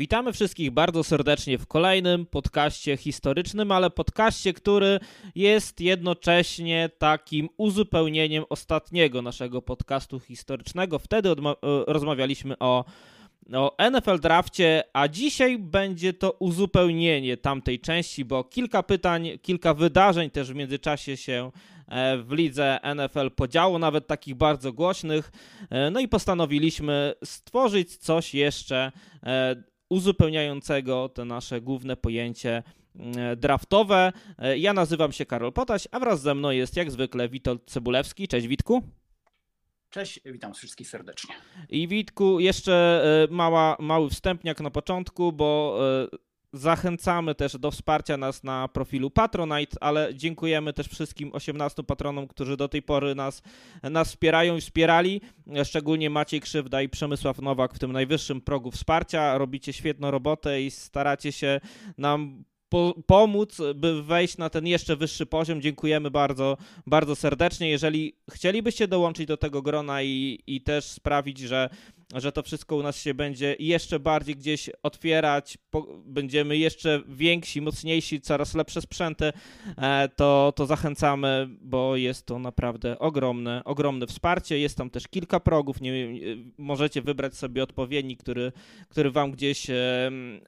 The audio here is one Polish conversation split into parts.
Witamy wszystkich bardzo serdecznie w kolejnym podcaście historycznym, ale podcaście, który jest jednocześnie takim uzupełnieniem ostatniego naszego podcastu historycznego. Wtedy e, rozmawialiśmy o, o NFL drafcie, a dzisiaj będzie to uzupełnienie tamtej części, bo kilka pytań, kilka wydarzeń też w międzyczasie się e, w lidze NFL podziało, nawet takich bardzo głośnych. E, no i postanowiliśmy stworzyć coś jeszcze uzupełniającego to nasze główne pojęcie mm, draftowe. E, ja nazywam się Karol Potaś, a wraz ze mną jest jak zwykle Witold Cebulewski. Cześć Witku. Cześć, witam wszystkich serdecznie. I Witku, jeszcze e, mała, mały wstępniak na początku, bo e, Zachęcamy też do wsparcia nas na profilu Patronite, ale dziękujemy też wszystkim 18 patronom, którzy do tej pory nas, nas wspierają i wspierali. Szczególnie Maciej Krzywda i Przemysław Nowak w tym najwyższym progu wsparcia. Robicie świetną robotę i staracie się nam po, pomóc, by wejść na ten jeszcze wyższy poziom. Dziękujemy bardzo, bardzo serdecznie. Jeżeli chcielibyście dołączyć do tego grona i, i też sprawić, że że to wszystko u nas się będzie jeszcze bardziej gdzieś otwierać, będziemy jeszcze więksi, mocniejsi, coraz lepsze sprzęty, e, to, to zachęcamy, bo jest to naprawdę ogromne, ogromne wsparcie. Jest tam też kilka progów, nie, możecie wybrać sobie odpowiedni, który, który wam gdzieś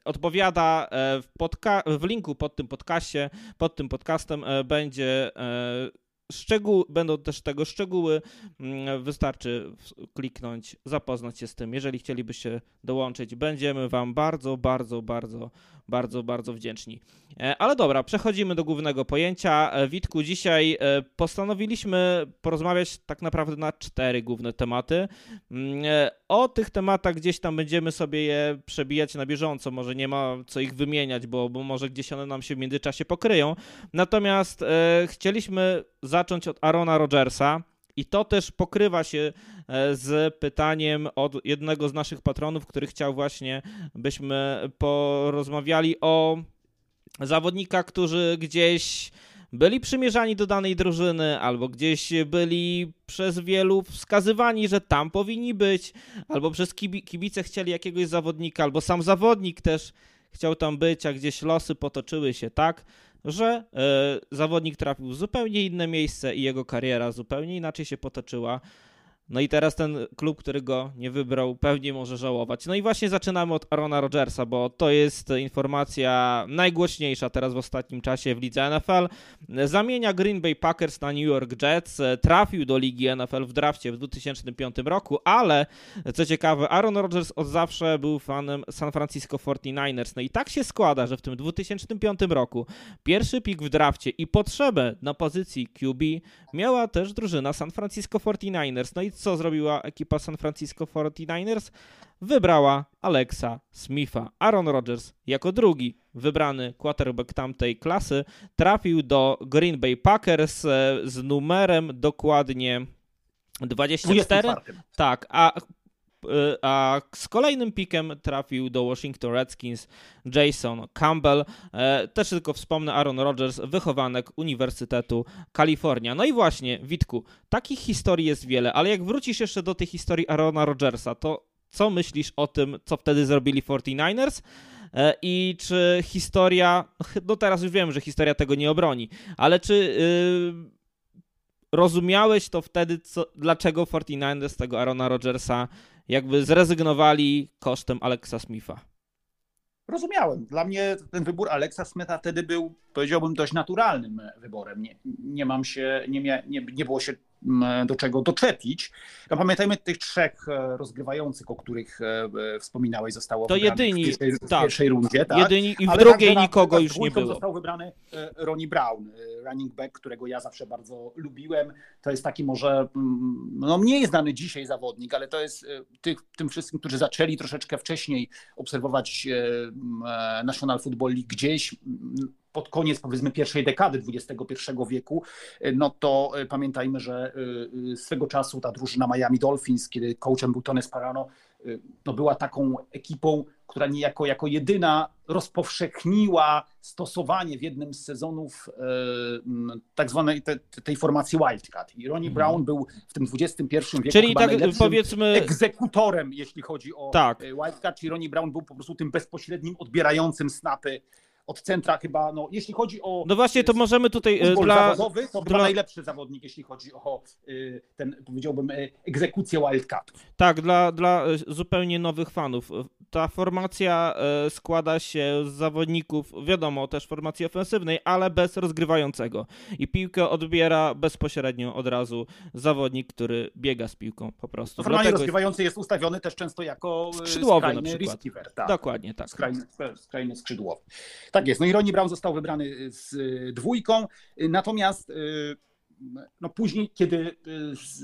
odpowiada. E, w, podca- w linku pod tym podcastie, pod tym podcastem e, będzie szczegół, będą też tego szczegóły. Mm, wystarczy kliknąć, zapoznać się z tym. Jeżeli chcielibyście dołączyć, będziemy Wam bardzo, bardzo, bardzo, bardzo, bardzo wdzięczni. E, ale dobra, przechodzimy do głównego pojęcia. E, Witku, dzisiaj e, postanowiliśmy porozmawiać tak naprawdę na cztery główne tematy. Mm, o tych tematach gdzieś tam będziemy sobie je przebijać na bieżąco. Może nie ma co ich wymieniać, bo, bo może gdzieś one nam się w międzyczasie pokryją. Natomiast chcieliśmy zacząć od Arona Rodgersa. I to też pokrywa się z pytaniem od jednego z naszych patronów, który chciał właśnie, byśmy porozmawiali o zawodnika, którzy gdzieś byli przymierzani do danej drużyny, albo gdzieś byli przez wielu wskazywani, że tam powinni być, albo przez kibice chcieli jakiegoś zawodnika, albo sam zawodnik też chciał tam być, a gdzieś losy potoczyły się tak, że y, zawodnik trafił w zupełnie inne miejsce i jego kariera zupełnie inaczej się potoczyła. No i teraz ten klub, który go nie wybrał, pewnie może żałować. No i właśnie zaczynamy od Arona Rodgersa, bo to jest informacja najgłośniejsza teraz w ostatnim czasie w lidze NFL. Zamienia Green Bay Packers na New York Jets, trafił do ligi NFL w drafcie w 2005 roku, ale co ciekawe, Aaron Rodgers od zawsze był fanem San Francisco 49ers. No i tak się składa, że w tym 2005 roku pierwszy pik w drafcie i potrzebę na pozycji QB miała też drużyna San Francisco 49ers. No i co zrobiła ekipa San Francisco 49ers? Wybrała Alexa Smitha. Aaron Rodgers jako drugi wybrany quarterback tamtej klasy trafił do Green Bay Packers e, z numerem dokładnie 24. 24. Tak, a a z kolejnym pikiem trafił do Washington Redskins Jason Campbell. E, też tylko wspomnę Aaron Rodgers, wychowanek Uniwersytetu Kalifornia. No i właśnie, Witku, takich historii jest wiele, ale jak wrócisz jeszcze do tej historii Aarona Rodgersa, to co myślisz o tym, co wtedy zrobili 49ers? E, I czy historia, no teraz już wiem, że historia tego nie obroni, ale czy yy, rozumiałeś to wtedy, co, dlaczego 49ers tego Arona Rodgersa jakby zrezygnowali kosztem Alexa Smitha. Rozumiałem. Dla mnie ten wybór Alexa Smitha wtedy był, powiedziałbym, dość naturalnym wyborem. Nie, nie mam się, nie, mia, nie, nie było się do czego doczepić. No, pamiętajmy tych trzech e, rozgrywających, o których e, e, wspominałeś, zostało to jedyni, w pierwszej, w tak, pierwszej rundzie. Tak? Jedyni i w Ale drugiej nikogo już nie było. Został wybrany Ronnie Brown, running back, którego ja zawsze bardzo lubiłem. To jest taki może, no mniej znany dzisiaj zawodnik, ale to jest tych, tym wszystkim, którzy zaczęli troszeczkę wcześniej obserwować National Football League gdzieś pod koniec powiedzmy pierwszej dekady XXI wieku, no to pamiętajmy, że swego czasu ta drużyna Miami Dolphins, kiedy coachem był Tony Sparano, no była taką ekipą, która niejako jako jedyna rozpowszechniła stosowanie w jednym z sezonów e, tak zwanej te, tej formacji Wildcat. I Ronnie mhm. Brown był w tym XXI wieku czyli tak powiedzmy egzekutorem, jeśli chodzi o tak. E, Wildcat, czyli Ronnie Brown był po prostu tym bezpośrednim odbierającym snapy od centra chyba, no jeśli chodzi o... No właśnie, to możemy tutaj e, dla... zawodowy, to dla... najlepszy zawodnik, jeśli chodzi o e, ten, powiedziałbym, e, egzekucję Wildcatu. Tak, dla, dla zupełnie nowych fanów. Ta formacja składa się z zawodników, wiadomo, też formacji ofensywnej, ale bez rozgrywającego. I piłkę odbiera bezpośrednio od razu zawodnik, który biega z piłką po prostu. No, Formalnie rozgrywający jest... jest ustawiony też często jako skrzydłowy na przykład. receiver. Tak. Dokładnie tak. Skrajny, skrajny skrzydłowy. Tak jest. No i Ronnie Brown został wybrany z y, dwójką, y, natomiast y, no później, kiedy z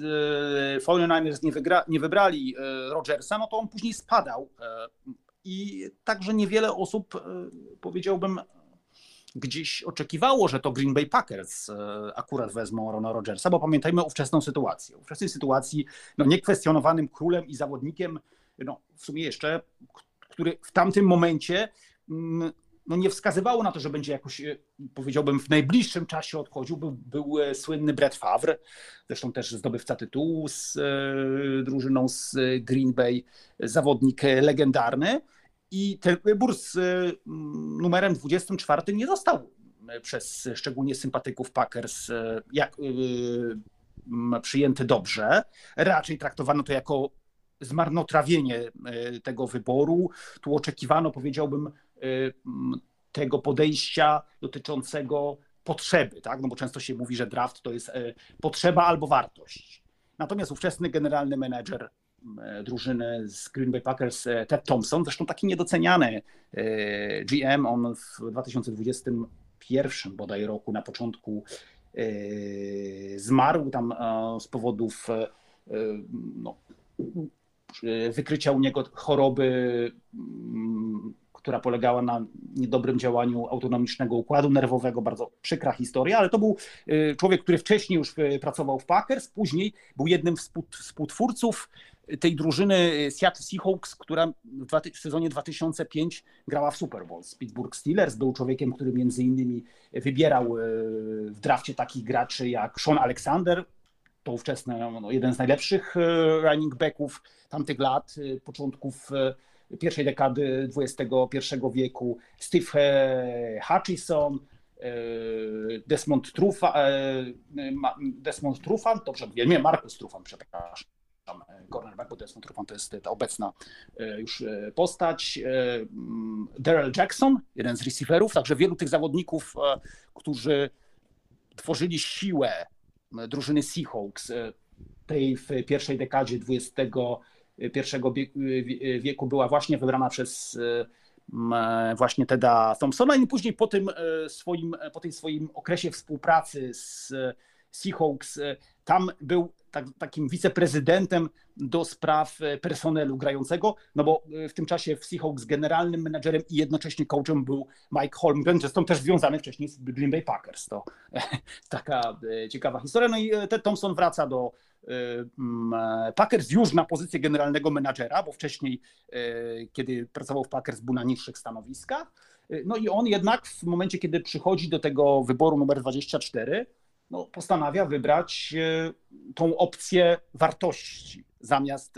49ers nie, wygra, nie wybrali Rodgersa, no to on później spadał i także niewiele osób, powiedziałbym, gdzieś oczekiwało, że to Green Bay Packers akurat wezmą Rona Rodgersa, bo pamiętajmy ówczesną sytuację. W ówczesnej sytuacji no, niekwestionowanym królem i zawodnikiem, no, w sumie jeszcze, który w tamtym momencie mm, no nie wskazywało na to, że będzie jakoś, e, powiedziałbym, w najbliższym czasie odchodził. Był, był e, słynny Brett Favre, zresztą też zdobywca tytułu z e, drużyną z Green Bay, zawodnik legendarny. I ten wybór z numerem 24 nie został przez szczególnie sympatyków Packers jak, przyjęty dobrze. Raczej traktowano to jako zmarnotrawienie tego wyboru. Tu oczekiwano, powiedziałbym, tego podejścia dotyczącego potrzeby, tak? no bo często się mówi, że draft to jest y, potrzeba albo wartość. Natomiast ówczesny generalny menedżer y, drużyny z Green Bay Packers, Ted Thompson, zresztą taki niedoceniany GM, on w 2021 bodaj roku na początku zmarł tam z powodów no, wykrycia u niego choroby mm, która polegała na niedobrym działaniu autonomicznego układu nerwowego. Bardzo przykra historia, ale to był y, człowiek, który wcześniej już y, pracował w Packers, później był jednym z współtwórców tej drużyny Seattle Seahawks, która w sezonie 2005 grała w Super Bowl z Pittsburgh Steelers. Był człowiekiem, który między innymi wybierał y, w drafcie takich graczy jak Sean Alexander, to ówczesny no, jeden z najlepszych running backów tamtych lat, początków pierwszej dekady XXI wieku, Steve e, Hutchison, e, Desmond Trufan, e, Desmond Trufan, dobrze mówię, nie, Markus Trufan, przepraszam, cornerback, bo Desmond Trufan to jest ta obecna już postać, Daryl Jackson, jeden z receiverów, także wielu tych zawodników, którzy tworzyli siłę drużyny Seahawks tej w pierwszej dekadzie XX I wieku była właśnie wybrana przez e, właśnie Teda Thompsona i później po tym e, swoim, po tym swoim okresie współpracy z Seahawks, tam był tak, takim wiceprezydentem do spraw personelu grającego, no bo w tym czasie w Seahawks generalnym menadżerem i jednocześnie coachem był Mike Holmgren, zresztą też związany wcześniej z Green Bay Packers. To taka e, ciekawa historia. No i Ted Thompson wraca do Y, Packers już na pozycję generalnego menadżera, bo wcześniej, y, kiedy pracował w Packers, był na niższych stanowiskach. No i on jednak w momencie, kiedy przychodzi do tego wyboru numer 24, no, postanawia wybrać tą opcję wartości zamiast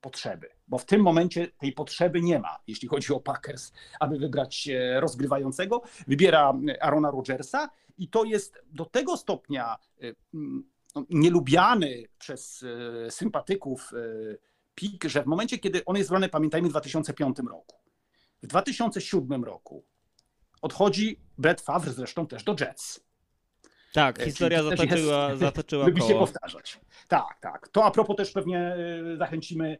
potrzeby, bo w tym momencie tej potrzeby nie ma, jeśli chodzi o Packers, aby wybrać rozgrywającego. Wybiera Arona Rodgersa i to jest do tego stopnia no, nielubiany przez e, sympatyków e, PIK, że w momencie, kiedy on jest wybrany, pamiętajmy, w 2005 roku. W 2007 roku odchodzi Brett Favre zresztą też do Jets. Tak, e, historia zatoczyła, jest, zatoczyła Lubi się powtarzać. Tak, tak. To a propos też pewnie zachęcimy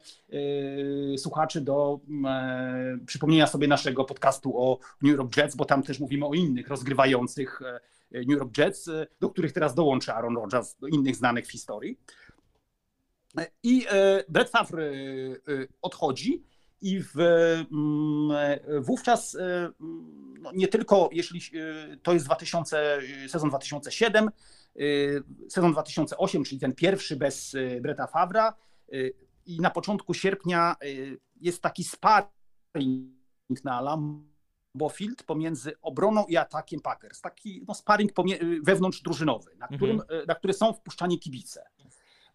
słuchaczy do przypomnienia sobie naszego podcastu o New York Jets, bo tam też mówimy o innych rozgrywających New York Jets, e, do których teraz dołączy Aaron Rodgers, do innych znanych w historii. I e, Brett Favre e, odchodzi i w, mm, wówczas no nie tylko jeśli to jest 2000, sezon 2007, sezon 2008, czyli ten pierwszy bez Breta Favra i na początku sierpnia jest taki sparring na Lambo Field pomiędzy obroną i atakiem Packers. Taki no, sparring wewnątrz drużynowy, na, którym, mhm. na który są wpuszczani kibice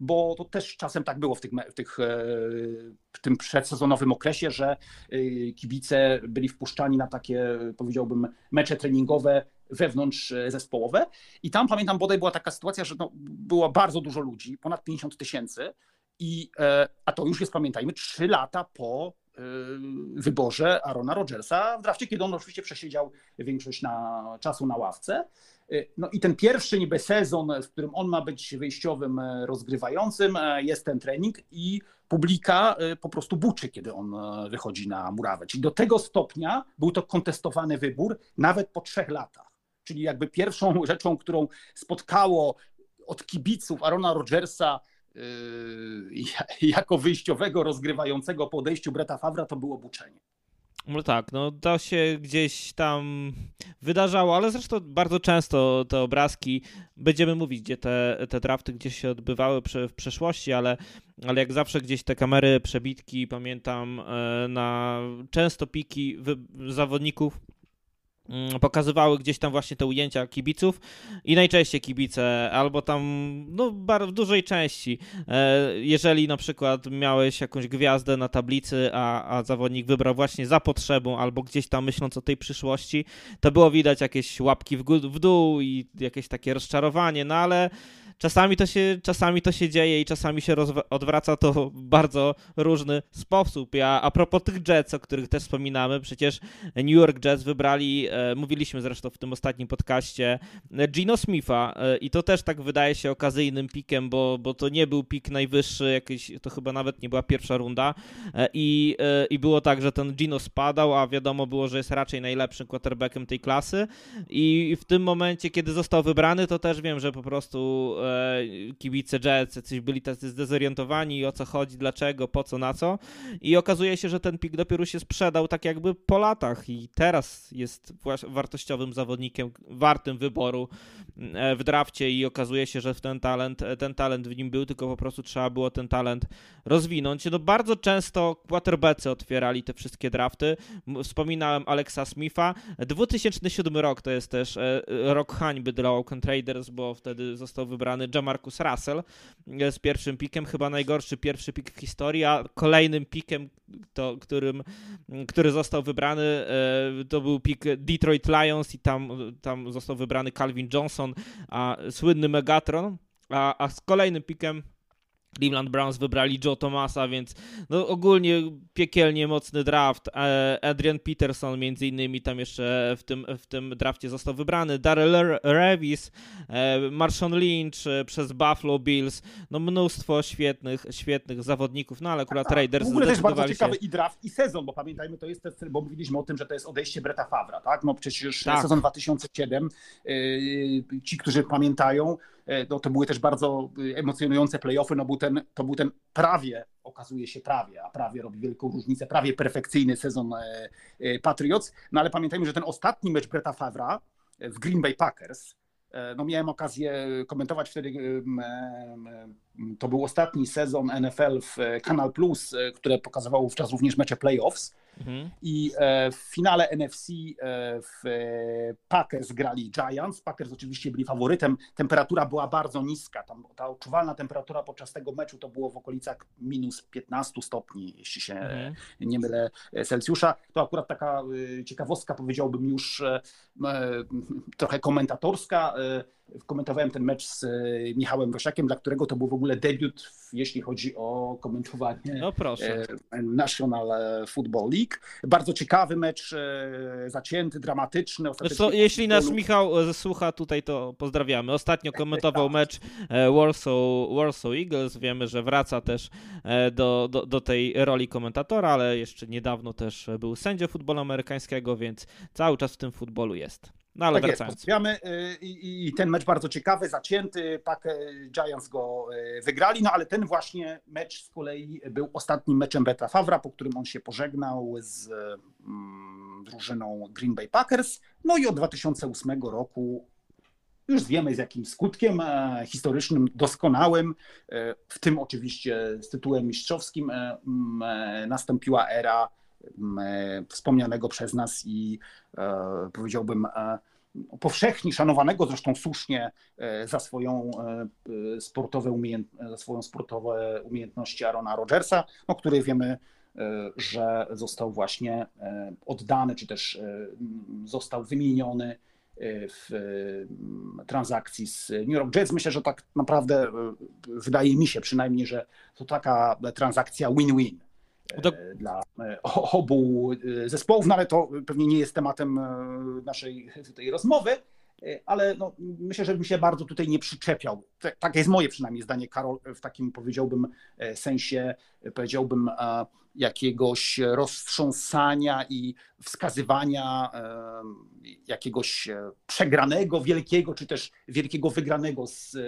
bo to też czasem tak było w, tych, w, tych, e, w tym przedsezonowym okresie, że e, kibice byli wpuszczani na takie, powiedziałbym, mecze treningowe wewnątrz zespołowe. I tam pamiętam, bodaj była taka sytuacja, że no, było bardzo dużo ludzi, ponad 50 tysięcy. I, a to już jest, pamiętajmy, trzy lata po wyborze Arona Rodgersa w drafcie, kiedy on oczywiście przesiedział większość na, czasu na ławce. Y, no i ten pierwszy niby sezon, w którym on ma być wyjściowym e, rozgrywającym, e, jest ten trening i publika e, po prostu buczy, kiedy on wychodzi na murawę. Czyli do tego stopnia był to kontestowany wybór, nawet po trzech latach. Czyli jakby pierwszą rzeczą, którą spotkało od kibiców Arona Rodgersa jako wyjściowego rozgrywającego po odejściu Breta Favra, to było buczenie. No tak, no to się gdzieś tam wydarzało, ale zresztą bardzo często te obrazki, będziemy mówić, gdzie te, te drafty gdzieś się odbywały w przeszłości, ale, ale jak zawsze gdzieś te kamery, przebitki, pamiętam e, na często piki zawodników pokazywały gdzieś tam właśnie te ujęcia kibiców i najczęściej kibice, albo tam no, w dużej części, e, jeżeli na przykład miałeś jakąś gwiazdę na tablicy, a, a zawodnik wybrał właśnie za potrzebą, albo gdzieś tam myśląc o tej przyszłości, to było widać jakieś łapki w, w dół i jakieś takie rozczarowanie, no ale czasami to się, czasami to się dzieje i czasami się odwraca to w bardzo różny sposób. Ja, a propos tych Jets, o których też wspominamy, przecież New York Jets wybrali, e, mówiliśmy zresztą w tym ostatnim podcaście, Gino Smitha e, i to też tak wydaje się okazyjnym pikiem, bo, bo to nie był pik najwyższy, jakiś, to chyba nawet nie była pierwsza runda e, i, e, i było tak, że ten Gino spadał, a wiadomo było, że jest raczej najlepszym quarterbackiem tej klasy i w tym momencie, kiedy został wybrany, to też wiem, że po prostu e, kibice Jets coś byli tacy zdezorientowani o co chodzi, dlaczego, po co, na co i okazuje się, że ten pik dopiero się sprzedał tak jakby po latach i teraz jest wartościowym zawodnikiem, wartym wyboru e, w drafcie i okazuje się, że ten talent, e, ten talent w nim był, tylko po prostu trzeba było ten talent rozwinąć. No bardzo często quarterbacki otwierali te wszystkie drafty. Wspominałem Alexa Smitha. 2007 rok to jest też e, rok hańby dla Oakland Raiders, bo wtedy został wybrany wybrany Jamarcus Russell z pierwszym pikiem, chyba najgorszy pierwszy pik w historii, a kolejnym pikiem, to, którym, który został wybrany, e, to był pik Detroit Lions i tam, tam został wybrany Calvin Johnson, a słynny Megatron, a, a z kolejnym pikiem Cleveland Browns wybrali Joe Thomasa, więc no ogólnie piekielnie mocny draft. E, Adrian Peterson między innymi tam jeszcze w tym, w tym drafcie został wybrany. Darrell Revis, e, Marshawn Lynch e, przez Buffalo Bills. No mnóstwo świetnych, świetnych zawodników, no ale akurat tak, Raiders W ogóle też bardzo ciekawy i draft i sezon, bo pamiętajmy, to jest, bo mówiliśmy o tym, że to jest odejście Breta Favra, tak? No przecież tak. sezon 2007, ci, którzy pamiętają, no, to były też bardzo y, emocjonujące playoffy, no był ten, to był ten prawie, okazuje się prawie, a prawie robi wielką różnicę, prawie perfekcyjny sezon e, e, Patriots, no ale pamiętajmy, że ten ostatni mecz Breta Favra w Green Bay Packers, no miałem okazję komentować wtedy, to był ostatni sezon NFL w Kanal Plus, które pokazywało wówczas również mecze playoffs. Mhm. I e, w finale NFC e, w Packers grali Giants. Packers oczywiście byli faworytem. Temperatura była bardzo niska. Tam, ta odczuwalna temperatura podczas tego meczu to było w okolicach minus 15 stopni, jeśli się mhm. nie mylę, Celsjusza. To akurat taka ciekawostka, powiedziałbym już trochę komentatorska komentowałem ten mecz z Michałem Wosiakiem, dla którego to był w ogóle debiut, jeśli chodzi o komentowanie no proszę. National Football League. Bardzo ciekawy mecz, e, zacięty, dramatyczny. Co, jeśli nas Michał e, słucha tutaj, to pozdrawiamy. Ostatnio komentował tak. mecz e, Warsaw, Warsaw Eagles. Wiemy, że wraca też do, do, do tej roli komentatora, ale jeszcze niedawno też był sędzią futbolu amerykańskiego, więc cały czas w tym futbolu jest. No ale tak wracając. Jest, i, i, ten mecz bardzo ciekawy, zacięty, Pack Giants go wygrali, no ale ten właśnie mecz z kolei był ostatnim meczem Beta Favra, po którym on się pożegnał z mm, drużyną Green Bay Packers, no i od 2008 roku już wiemy z jakim skutkiem e, historycznym, doskonałym, e, w tym oczywiście z tytułem mistrzowskim, e, nastąpiła era wspomnianego przez nas i powiedziałbym powszechnie szanowanego zresztą słusznie za swoją sportowe umiejętności, za swoją sportowe umiejętności Arona Rodgersa, no, który wiemy, że został właśnie oddany, czy też został wymieniony w transakcji z New York Jets. Myślę, że tak naprawdę e, wydaje mi się przynajmniej, że to taka transakcja win-win. E, dla e, obu zespołów, no ale to pewnie nie jest tematem naszej tej rozmowy, ale no, myślę, że bym się bardzo tutaj nie przyczepiał. Tak jest moje przynajmniej zdanie, Karol, w takim powiedziałbym sensie, powiedziałbym jakiegoś roztrząsania i wskazywania jakiegoś e, przegranego, wielkiego, czy też wielkiego wygranego z e,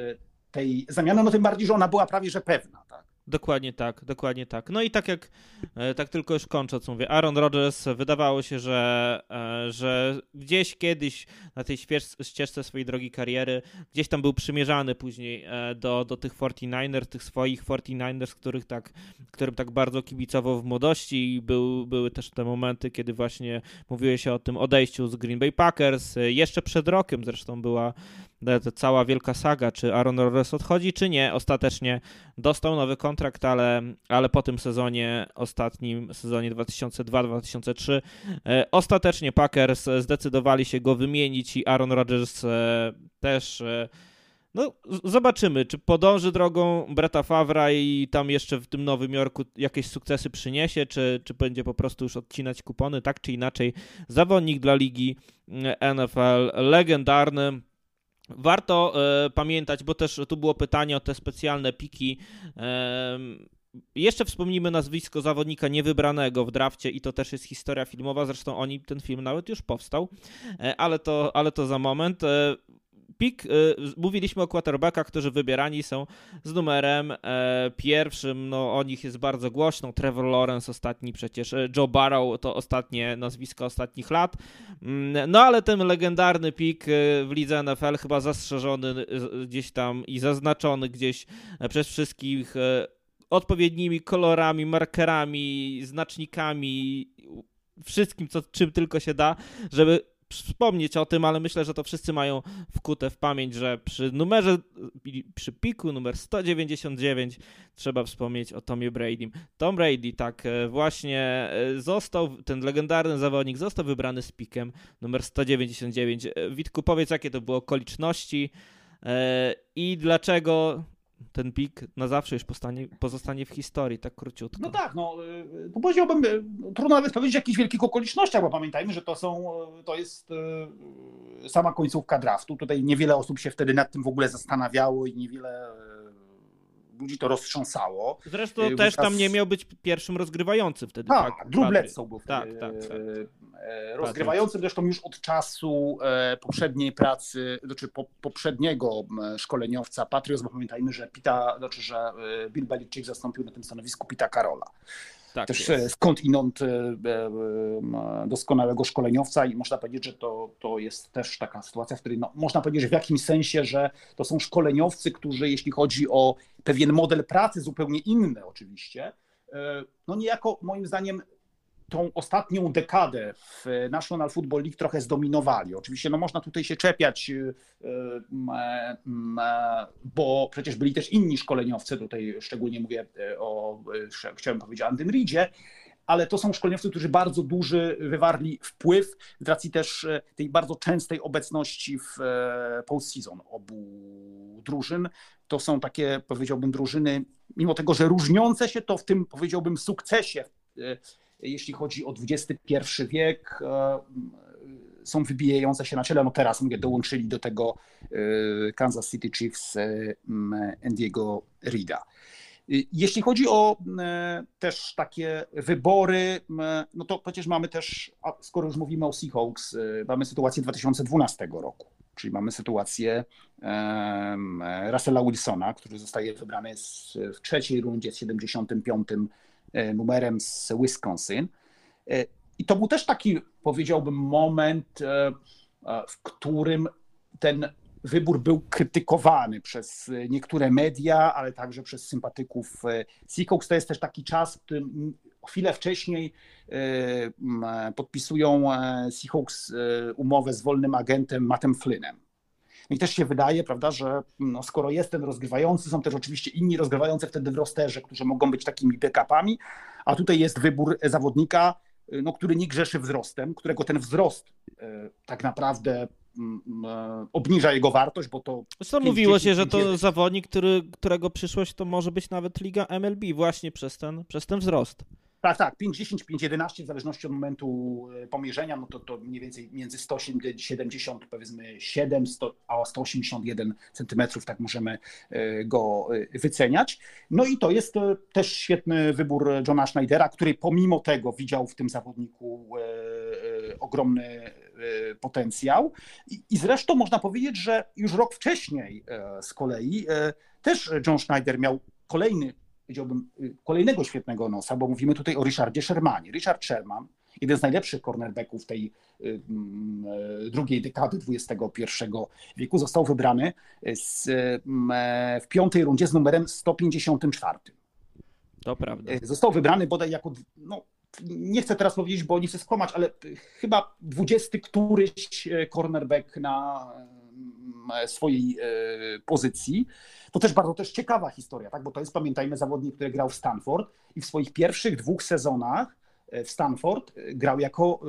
tej zamiany, no tym bardziej, że ona była prawie że pewna. Tak? Dokładnie tak, dokładnie tak. No i tak jak, e, tak tylko już kończąc, mówię, Aaron Rodgers wydawało się, że, e, że gdzieś kiedyś na tej ścieżce swojej drogi kariery, gdzieś tam był przymierzany później e, do, do tych 49ers, tych swoich 49ers, których tak, którym tak bardzo kibicował w młodości i był, były też te momenty, kiedy właśnie mówiło się o tym odejściu z Green Bay Packers. Jeszcze przed rokiem zresztą była ta cała wielka saga, czy Aaron Rodgers odchodzi, czy nie. Ostatecznie dostał nowy kontrakt, ale, ale po tym sezonie, ostatnim sezonie 2002-2003, e, ostatecznie Packers zdecydowali się go wymienić i Aaron Rodgers e, też e, no, zobaczymy, czy podąży drogą Breta Favra i tam jeszcze w tym Nowym Jorku jakieś sukcesy przyniesie, czy, czy będzie po prostu już odcinać kupony, tak czy inaczej. Zawodnik dla ligi NFL, legendarny, Warto e, pamiętać, bo też tu było pytanie o te specjalne piki. E, jeszcze wspomnimy nazwisko zawodnika niewybranego w drafcie i to też jest historia filmowa, zresztą oni, ten film nawet już powstał, e, ale to, ale to za moment. Pik, y, mówiliśmy o quarterbackach, którzy wybierani są z numerem e, pierwszym, no o nich jest bardzo głośno, Trevor Lawrence ostatni przecież, e, Joe Barrow to ostatnie nazwisko ostatnich lat, mm, no ale ten legendarny pik e, w lidze NFL chyba zastrzeżony gdzieś tam i zaznaczony gdzieś przez wszystkich odpowiednimi kolorami, markerami, znacznikami, wszystkim, co, czym tylko się da, żeby wspomnieć o tym, ale myślę, że to wszyscy mają wkute w pamięć, że przy numerze, przy piku numer 199 trzeba wspomnieć o Tomie Brady. Tom Brady, tak, e, właśnie e, został, ten legendarny zawodnik został wybrany z pikiem numer 199. E, Witku, powiedz, jakie to były okoliczności i dlaczego ten pik na zawsze już postanie, pozostanie w historii, tak króciutko. No tak, no to powiedziałbym, trudno nawet powiedzieć o jakichś wielkich okolicznościach, bo pamiętajmy, że to są, to jest sama końcówka draftu. Tutaj niewiele osób się wtedy nad tym w ogóle zastanawiało i niewiele ludzi to roztrząsało. Zresztą Wówczas... też tam nie miał być pierwszym rozgrywającym wtedy. Tak, tak Drew Bledsoe był wtedy tak, tak, tak. E, rozgrywającym, zresztą już od czasu e, poprzedniej pracy, znaczy poprzedniego szkoleniowca Patriots, bo pamiętajmy, że Pita, znaczy, że e, Bill Belichick zastąpił na tym stanowisku Pita Karola. Tak Też jest. skądinąd doskonałego szkoleniowca i można powiedzieć, że to, to jest też taka sytuacja, w której no, można powiedzieć, że w jakimś sensie, że to są szkoleniowcy, którzy jeśli chodzi o pewien model pracy zupełnie inny oczywiście, no niejako moim zdaniem tą ostatnią dekadę w National Football League trochę zdominowali. Oczywiście no można tutaj się czepiać, y, y, bo przecież byli też inni szkoleniowcy, tutaj szczególnie mówię y, o, chciałem powiedzieć Andym Ridzie, ale to są szkoleniowcy, którzy bardzo duży wywarli wpływ z racji też tej bardzo częstej obecności w postseason obu drużyn. To są takie, powiedziałbym, drużyny, mimo tego, że różniące się, to w tym, powiedziałbym, sukcesie jeśli chodzi o XXI wiek, e, są wybijające się na ciele. No teraz mówię, dołączyli do tego e, Kansas City Chiefs e, Andiego Rida. Jeśli chodzi o też takie wybory, no to przecież mamy też, skoro już mówimy o Seahawks, mamy sytuację 2012 roku, czyli mamy sytuację Russella Wilsona, który zostaje wybrany w trzeciej rundzie z 75 numerem z Wisconsin. I to był też taki, powiedziałbym, moment, w którym ten wybór był krytykowany przez niektóre media, ale także przez sympatyków e, Seahawks. To jest też taki czas, w którym chwilę wcześniej e, podpisują e, Seahawks umowę z wolnym agentem Mattem Flynnem. I też się wydaje, prawda, że no, skoro jest ten rozgrywający, są też oczywiście inni rozgrywający wtedy w rosterze, którzy mogą być takimi backupami, a tutaj jest wybór zawodnika, no, który nie grzeszy wzrostem, którego ten wzrost tak naprawdę E, obniża jego wartość, bo to... Zresztą mówiło się, że to zawodnik, który, którego przyszłość to może być nawet liga MLB właśnie przez ten, przez ten wzrost. Tak, tak, 5,10, 5,11 w zależności od momentu e, pomierzenia, no to, to mniej więcej między 170 powiedzmy 7 100, a 181 centymetrów, tak możemy e, go wyceniać. No i to jest też świetny wybór Johna Schneidera, który pomimo tego widział w tym zawodniku ogromny potencjał. I, I zresztą można powiedzieć, że już rok wcześniej e, z kolei e, też John Schneider miał kolejny, powiedziałbym, y, kolejnego świetnego nosa, bo mówimy tutaj o Richardzie Shermanie. Richard Sherman, jeden z najlepszych cornerbacków tej y, mm, e, drugiej dekady XXI wieku, został wybrany z, w piątej rundzie z numerem 154. To prawda. Został wybrany bodaj jako no, nie chcę teraz powiedzieć, bo nie chcę skłamać, ale chyba dwudziesty któryś e, cornerback na e, swojej e, pozycji. To też bardzo też ciekawa historia, tak? bo to jest, pamiętajmy, zawodnik, który grał w Stanford i w swoich pierwszych dwóch sezonach w Stanford grał jako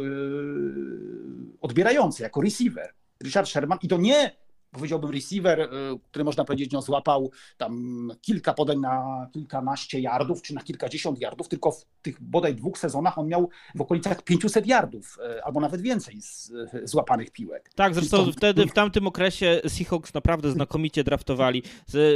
odbierający, jako receiver. Richard Sherman i to nie powiedziałbym receiver, y, który można powiedzieć no, złapał tam kilka podań na kilkanaście yardów, czy na kilkadziesiąt yardów, tylko w tych bodaj dwóch sezonach on miał w okolicach 500 yardów, y, albo nawet więcej z, y, złapanych piłek. Tak, zresztą wtedy, w tamtym okresie Seahawks naprawdę znakomicie draftowali.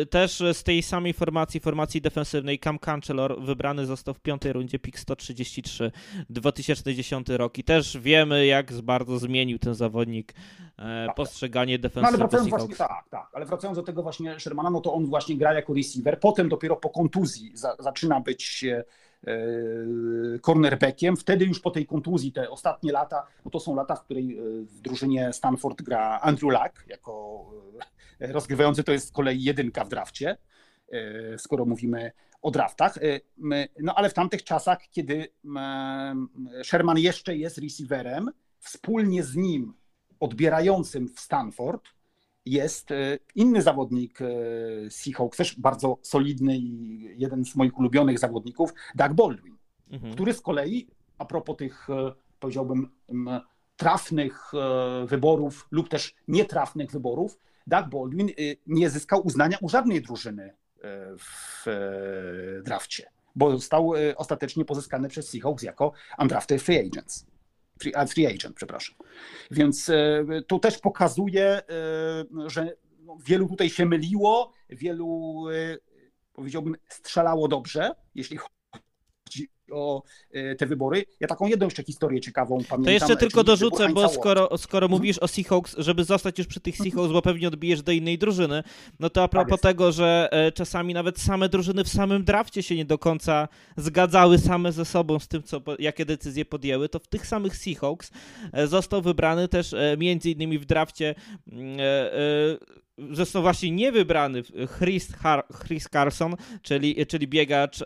Też z tej samej formacji, formacji defensywnej Cam Cancellor wybrany został w piątej rundzie, pik 133, 2010 rok i też wiemy, jak bardzo zmienił ten zawodnik e, tak. postrzeganie defensywy no, właśnie, tak, tak, ale wracając do tego właśnie Shermana, no to on właśnie gra jako receiver, potem dopiero po kontuzji za, zaczyna być e, cornerbackiem. Wtedy już po tej kontuzji, te ostatnie lata, no to są lata, w której e, w drużynie Stanford gra Andrew Luck jako e, rozgrywający, to jest z kolei jedynka w drafcie, e, skoro mówimy o draftach. No ale w tamtych czasach, kiedy Sherman jeszcze jest receiverem, wspólnie z nim odbierającym w Stanford, jest e, inny zawodnik e, Seahawks, też bardzo solidny i jeden z moich ulubionych zawodników, Doug Baldwin, mhm. który z kolei, a propos tych, e, powiedziałbym, trafnych wyborów lub też nietrafnych wyborów, Doug Baldwin nie zyskał uznania u żadnej drużyny w drafcie, bo został ostatecznie pozyskany przez Seahawks jako undrafted free agents free, free agent, przepraszam. Więc e, to też pokazuje, e, że no, wielu tutaj się myliło, wielu e, powiedziałbym strzelało dobrze, jeśli chodzi o e, te wybory. Ja taką jedną jeszcze historię ciekawą pamiętam. To jeszcze tylko dorzucę, bo skoro, skoro mhm. mówisz o Seahawks, żeby zostać już przy tych Seahawks, bo pewnie odbijesz do innej drużyny, no to a propos tak tego, że e, czasami nawet same drużyny w samym drafcie się nie do końca zgadzały same ze sobą z tym, co, jakie decyzje podjęły, to w tych samych Seahawks e, został wybrany też między innymi w drafcie mm, został właśnie niewybrany Chris, Har Chris Carson, czyli, czyli biegacz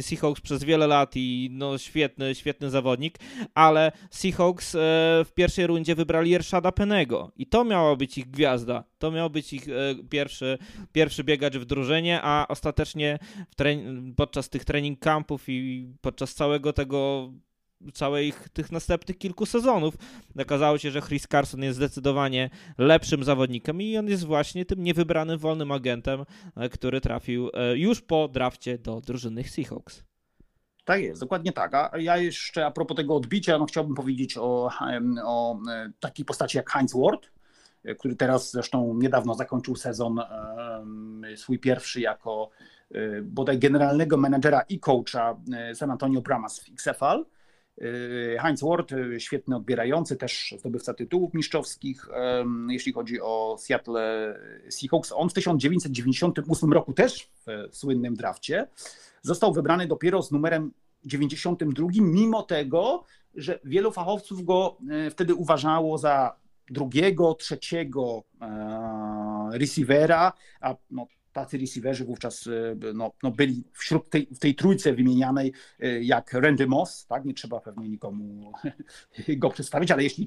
Seahawks przez wiele lat i no, świetny, świetny zawodnik, ale Seahawks e, w pierwszej rundzie wybrali Ershada Penego i to miała być ich gwiazda, to miał być ich e, pierwszy, pierwszy biegacz w drużynie, a ostatecznie podczas tych trening campów i podczas całego tego całych tych następnych kilku sezonów. Okazało się, że Chris Carson jest zdecydowanie lepszym zawodnikiem i on jest właśnie tym niewybranym wolnym agentem, e, który trafił już po drafcie do drużyny Seahawks. Tak jest, dokładnie tak. A ja jeszcze a propos tego odbicia, no chciałbym powiedzieć o, o e, takiej postaci jak Heinz Ward, który teraz zresztą niedawno zakończył sezon swój pierwszy jako bodaj generalnego menedżera i coacha San Antonio Brahma z XFL. Heinz Ward, świetny odbierający, też zdobywca tytułów mistrzowskich, jeśli chodzi o Seattle Seahawks. On w 1998 roku też w słynnym drafcie został wybrany dopiero z numerem 92, mimo tego, że wielu fachowców go wtedy uważało za drugiego, trzeciego e, receivera, a no, tacy receiverzy wówczas e, no, no byli wśród tej, w tej trójce wymienianej jak Randy Moss, tak? nie trzeba pewnie nikomu go przedstawić, ale jeśli,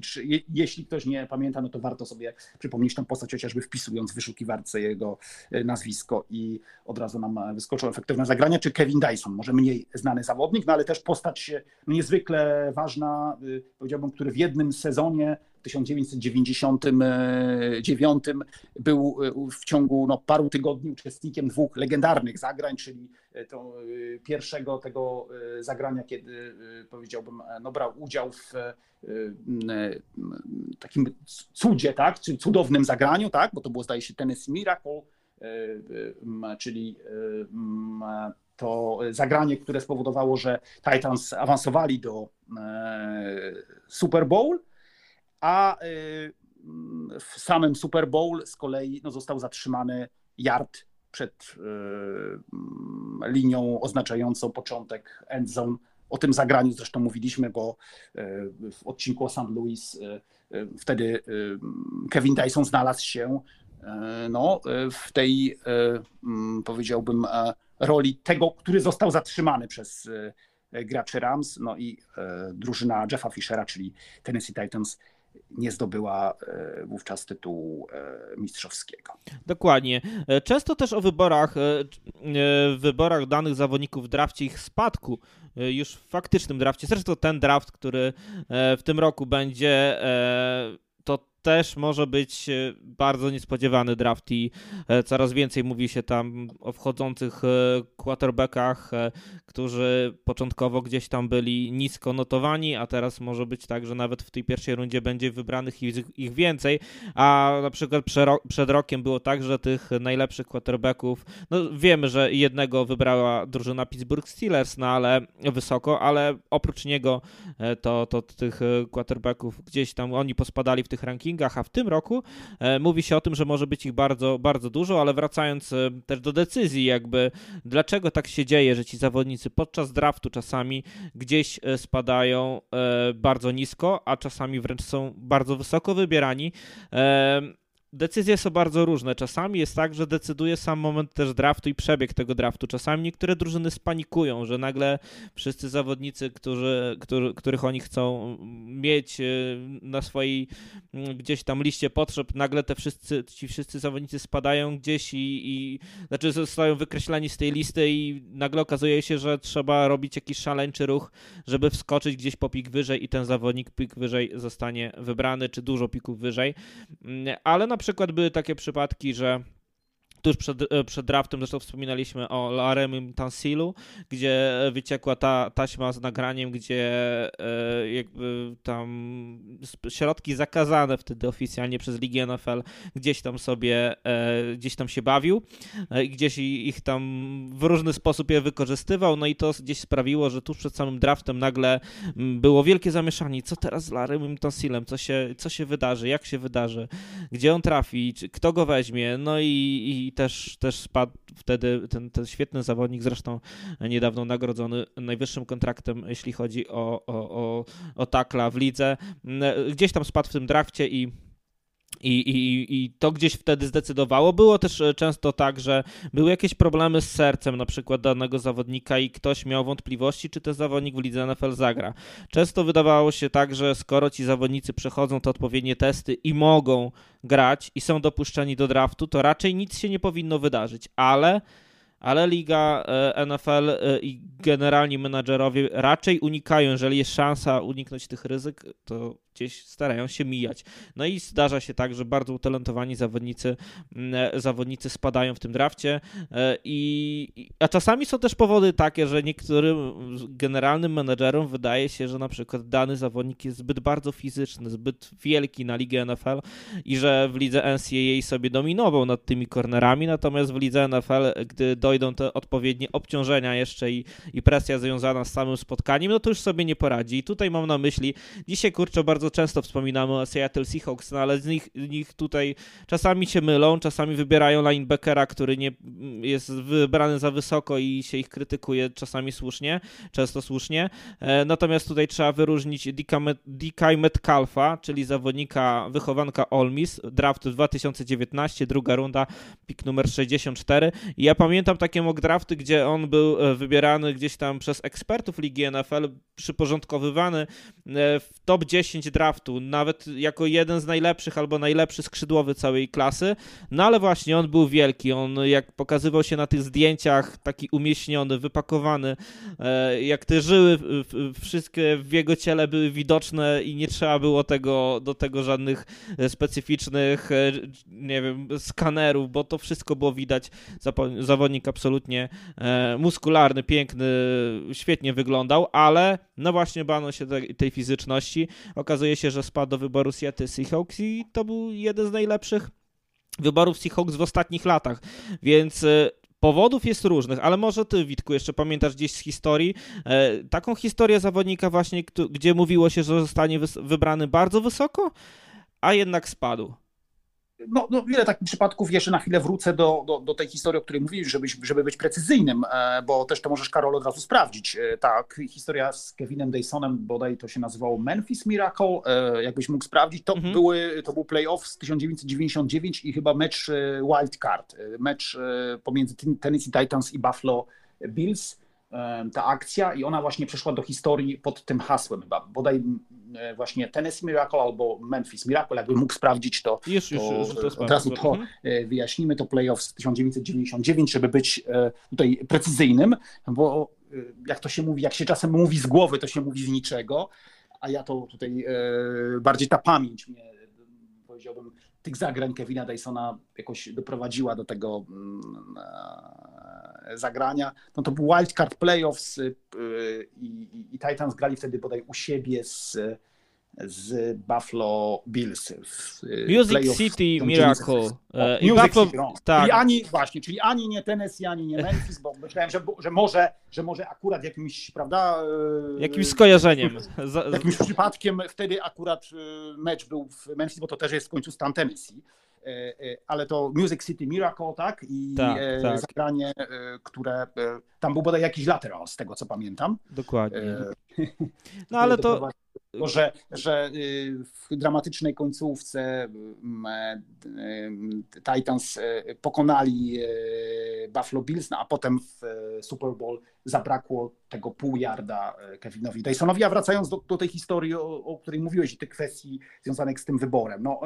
jeśli ktoś nie pamięta, no to warto sobie przypomnieć tą postać, chociażby wpisując w wyszukiwarce jego nazwisko i od razu nam wyskoczą efektywne zagrania, czy Kevin Dyson, może mniej znany zawodnik, no ale też postać no, niezwykle ważna, powiedziałbym, który w jednym sezonie 1999 był w ciągu no, paru tygodni uczestnikiem dwóch legendarnych zagrań, czyli to pierwszego tego zagrania, kiedy powiedziałbym, no, brał udział w takim cudzie, tak, czy cudownym zagraniu, tak, bo to było zdaje się Tennessee Miracle, czyli to zagranie, które spowodowało, że Titans awansowali do Super Bowl, a w samym Super Bowl z kolei no, został zatrzymany yard przed linią oznaczającą początek end zone. O tym zagraniu zresztą mówiliśmy, bo w odcinku o St. Louis wtedy Kevin Dyson znalazł się no, w tej, powiedziałbym, roli tego, który został zatrzymany przez graczy Rams, no i drużyna Jeffa Fishera, czyli Tennessee Titans, nie zdobyła e, wówczas tytułu e, mistrzowskiego. Dokładnie. E, często też o wyborach, wyborach danych zawodników w drafcie ich spadku, już w faktycznym drafcie. Zresztą ten draft, który w tym roku będzie też może być e, bardzo niespodziewany draft i e, coraz więcej mówi się tam o wchodzących e, quarterbackach, którzy początkowo gdzieś tam byli nisko notowani, a teraz może być tak, że nawet w tej pierwszej rundzie będzie wybranych ich więcej, a na przykład przed rokiem było tak, że tych najlepszych quarterbacków, no wiemy, że jednego wybrała drużyna Pittsburgh Steelers, no ale wysoko, ale oprócz niego to, to tych quarterbacków gdzieś tam oni pospadali w tych rankingach, rankingach, a w tym roku e, mówi się o tym, że może być ich bardzo, bardzo dużo, ale wracając e, też do decyzji, jakby dlaczego tak się dzieje, że ci zawodnicy podczas draftu czasami gdzieś e, spadają bardzo nisko, a czasami wręcz są bardzo wysoko wybierani. Decyzje są bardzo różne. Czasami jest tak, że decyduje sam moment też draftu i przebieg tego draftu. Czasami niektóre drużyny spanikują, że nagle wszyscy zawodnicy, którzy, którzy, których oni chcą mieć e, na swojej mm, gdzieś tam liście potrzeb, nagle te wszyscy, ci wszyscy zawodnicy spadają gdzieś i, i znaczy zostają wykreśleni z tej listy i nagle okazuje się, że trzeba robić jakiś szaleńczy ruch, żeby wskoczyć gdzieś po pik wyżej i ten zawodnik pik wyżej zostanie wybrany, czy dużo pików wyżej. Mm, ale na przykład były takie przypadki, że tuż przed, e, przed draftem, zresztą wspominaliśmy o Laremim Tansilu, gdzie wyciekła ta taśma z nagraniem, gdzie e, jakby tam środki zakazane wtedy oficjalnie przez Ligę NFL gdzieś tam sobie, e, gdzieś tam się bawił i gdzieś ich tam w różny sposób je wykorzystywał, no i to gdzieś sprawiło, że tuż przed samym draftem nagle było wielkie zamieszanie, co teraz z Laremim Tansilem, co się, co się wydarzy, jak się wydarzy, gdzie on trafi, kto go weźmie, no i, i i też, też spadł wtedy ten, ten świetny zawodnik, zresztą niedawno nagrodzony najwyższym kontraktem, jeśli chodzi o, o, o, o takla w lidze. Gdzieś tam spadł w tym drafcie i i, i, I to gdzieś wtedy zdecydowało. Było też e, często tak, że były jakieś problemy z sercem na przykład danego zawodnika i ktoś miał wątpliwości, czy ten zawodnik w lidze NFL zagra. Często wydawało się tak, że skoro ci zawodnicy przechodzą te odpowiednie testy i mogą grać i są dopuszczeni do draftu, to raczej nic się nie powinno wydarzyć, ale ale liga e, NFL e, i generalni menadżerowie raczej unikają, jeżeli jest szansa uniknąć tych ryzyk, to gdzieś starają się mijać. No i zdarza się tak, że bardzo utalentowani zawodnicy, mm, zawodnicy spadają w tym drafcie e, i, a czasami są też powody takie, że niektórym generalnym menedżerom wydaje się, że na przykład dany zawodnik jest zbyt bardzo fizyczny, zbyt wielki na ligę NFL i że w lidze NCAA sobie dominował nad tymi cornerami, natomiast w lidze NFL, gdy dojdą te odpowiednie obciążenia jeszcze i, i presja związana z samym spotkaniem, no to już sobie nie poradzi. I tutaj mam na myśli, dzisiaj kurczę bardzo często wspominamy o Seattle Seahawks, no ale z nich, nich tutaj czasami się mylą, czasami wybierają linebackera, który nie jest wybrany za wysoko i się ich krytykuje czasami słusznie, często słusznie. E, natomiast tutaj trzeba wyróżnić DK Metcalfa, czyli zawodnika wychowanka Olmis, draft 2019, druga runda, pik numer 64. I ja pamiętam takie mock drafty, gdzie on był e, wybierany gdzieś tam przez ekspertów ligi NFL, przyporządkowywany e, w top 10 draftu, nawet jako jeden z najlepszych albo najlepszy skrzydłowy całej klasy. No ale właśnie on był wielki. On jak pokazywał się na tych zdjęciach, taki umieśniony, wypakowany, e, jak te żyły wszystkie w jego ciele były widoczne i nie trzeba było tego, do tego żadnych e, specyficznych, e, nie wiem, skanerów, bo to wszystko było widać. Zawodnik absolutnie muskularny, piękny, świetnie wyglądał, ale no właśnie bano się tej, fizyczności. Okazuje okazuje się, że spadł do wyboru Seattle Seahawks i to był jeden z najlepszych wyborów Seahawks w ostatnich latach, więc e, Powodów jest różnych, ale może ty, Witku, jeszcze pamiętasz gdzieś z historii e, taką historię zawodnika właśnie, gdzie mówiło się, że zostanie wybrany bardzo wysoko, a jednak spadł no, no, wiele takich przypadków, jeszcze na chwilę wrócę do, do, do tej historii, o której mówisz, żeby, żeby być precyzyjnym, e, bo też to możesz, Karol, od razu sprawdzić. E, tak, historia z Kevinem Daysonem, bodaj to się nazywało Memphis Miracle, e, jakbyś mógł sprawdzić, to, mhm. były, to był playoff z 1999 i chyba mecz wild card, mecz pomiędzy Tennessee Titans i Buffalo Bills ta akcja i ona właśnie przeszła do historii pod tym hasłem chyba, bodaj E, właśnie Tennessee Miracle albo Memphis Miracle, jakby mógł sprawdzić to, już, to, już, już to od razu to. E, wyjaśnimy, to playoff z 1999, żeby być e, tutaj precyzyjnym, bo jak to się mówi, jak się czasem mówi z głowy, to się mówi z niczego, a ja to tutaj bardziej ta pamięć mnie, powiedziałbym, tych zagrań Kevina Dysona jakoś doprowadziła do tego mm, zagrania. No to był wildcard playoffs y, i, i, i Titans grali wtedy bodaj u siebie z, z Buffalo Bills. Y, Music City Miracle. E, I, Music Buffalo, City, no. tak. I ani właśnie, czyli ani nie Tennessee, ani nie Memphis, bo myślałem, że, że, może, że może akurat jakimś, prawda? Jakimś skojarzeniem. Jakimś przypadkiem wtedy akurat mecz był w Memphis, bo to też jest w końcu stan Tennessee. E, e, ale to Music City Miracle, tak? I tak, e, tak. zagranie, które tam był bodaj jakiś lateral, z tego co pamiętam. Dokładnie. No ale to. że, że w dramatycznej końcówce Titans pokonali Buffalo Bills, no a potem w Super Bowl zabrakło tego pół yarda Kevinowi Dysonowi. A wracając do, do tej historii, o, o, której mówiłeś i tych kwestii związanych z tym wyborem. No,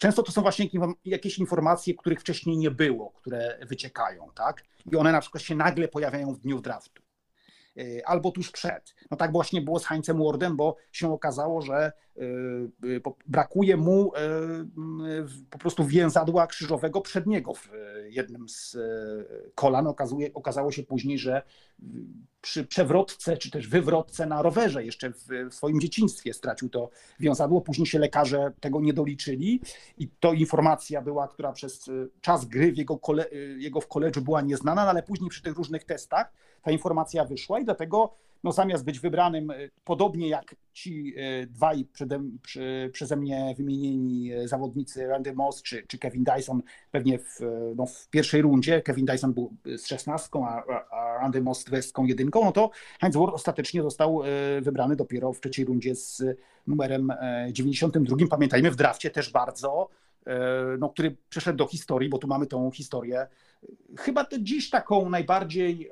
Często to są właśnie jakieś informacje, których wcześniej nie było, które wyciekają, tak? I one na przykład się nagle pojawiają w dniu draftu. Y, albo tuż przed. No tak właśnie było z Heinzem Wardem, bo się okazało, że y, y, brakuje mu po prostu więzadła krzyżowego przedniego w jednym z kolan. Okazuje, okazało się później, że przy przewrotce czy też wywrotce na rowerze jeszcze w, swoim dzieciństwie stracił to wiązadło. Później się lekarze tego nie doliczyli i to informacja była, która przez czas gry w jego, kole, jego w koledżu była nieznana, no ale później przy tych różnych testach ta informacja wyszła i dlatego no, zamiast być wybranym e, podobnie jak ci e, dwaj przede, przy, przeze mnie wymienieni e, zawodnicy Randy Moss czy, czy Kevin Dyson pewnie w, no, w pierwszej rundzie, Kevin Dyson był z szesnastką, a, a Randy Moss z dwudziestką jedynką, no to Heinz Ward ostatecznie został wybrany dopiero w trzeciej rundzie z numerem 92. Pamiętajmy, w drafcie też bardzo no, który przeszedł do historii, bo tu mamy tą historię, chyba dziś taką najbardziej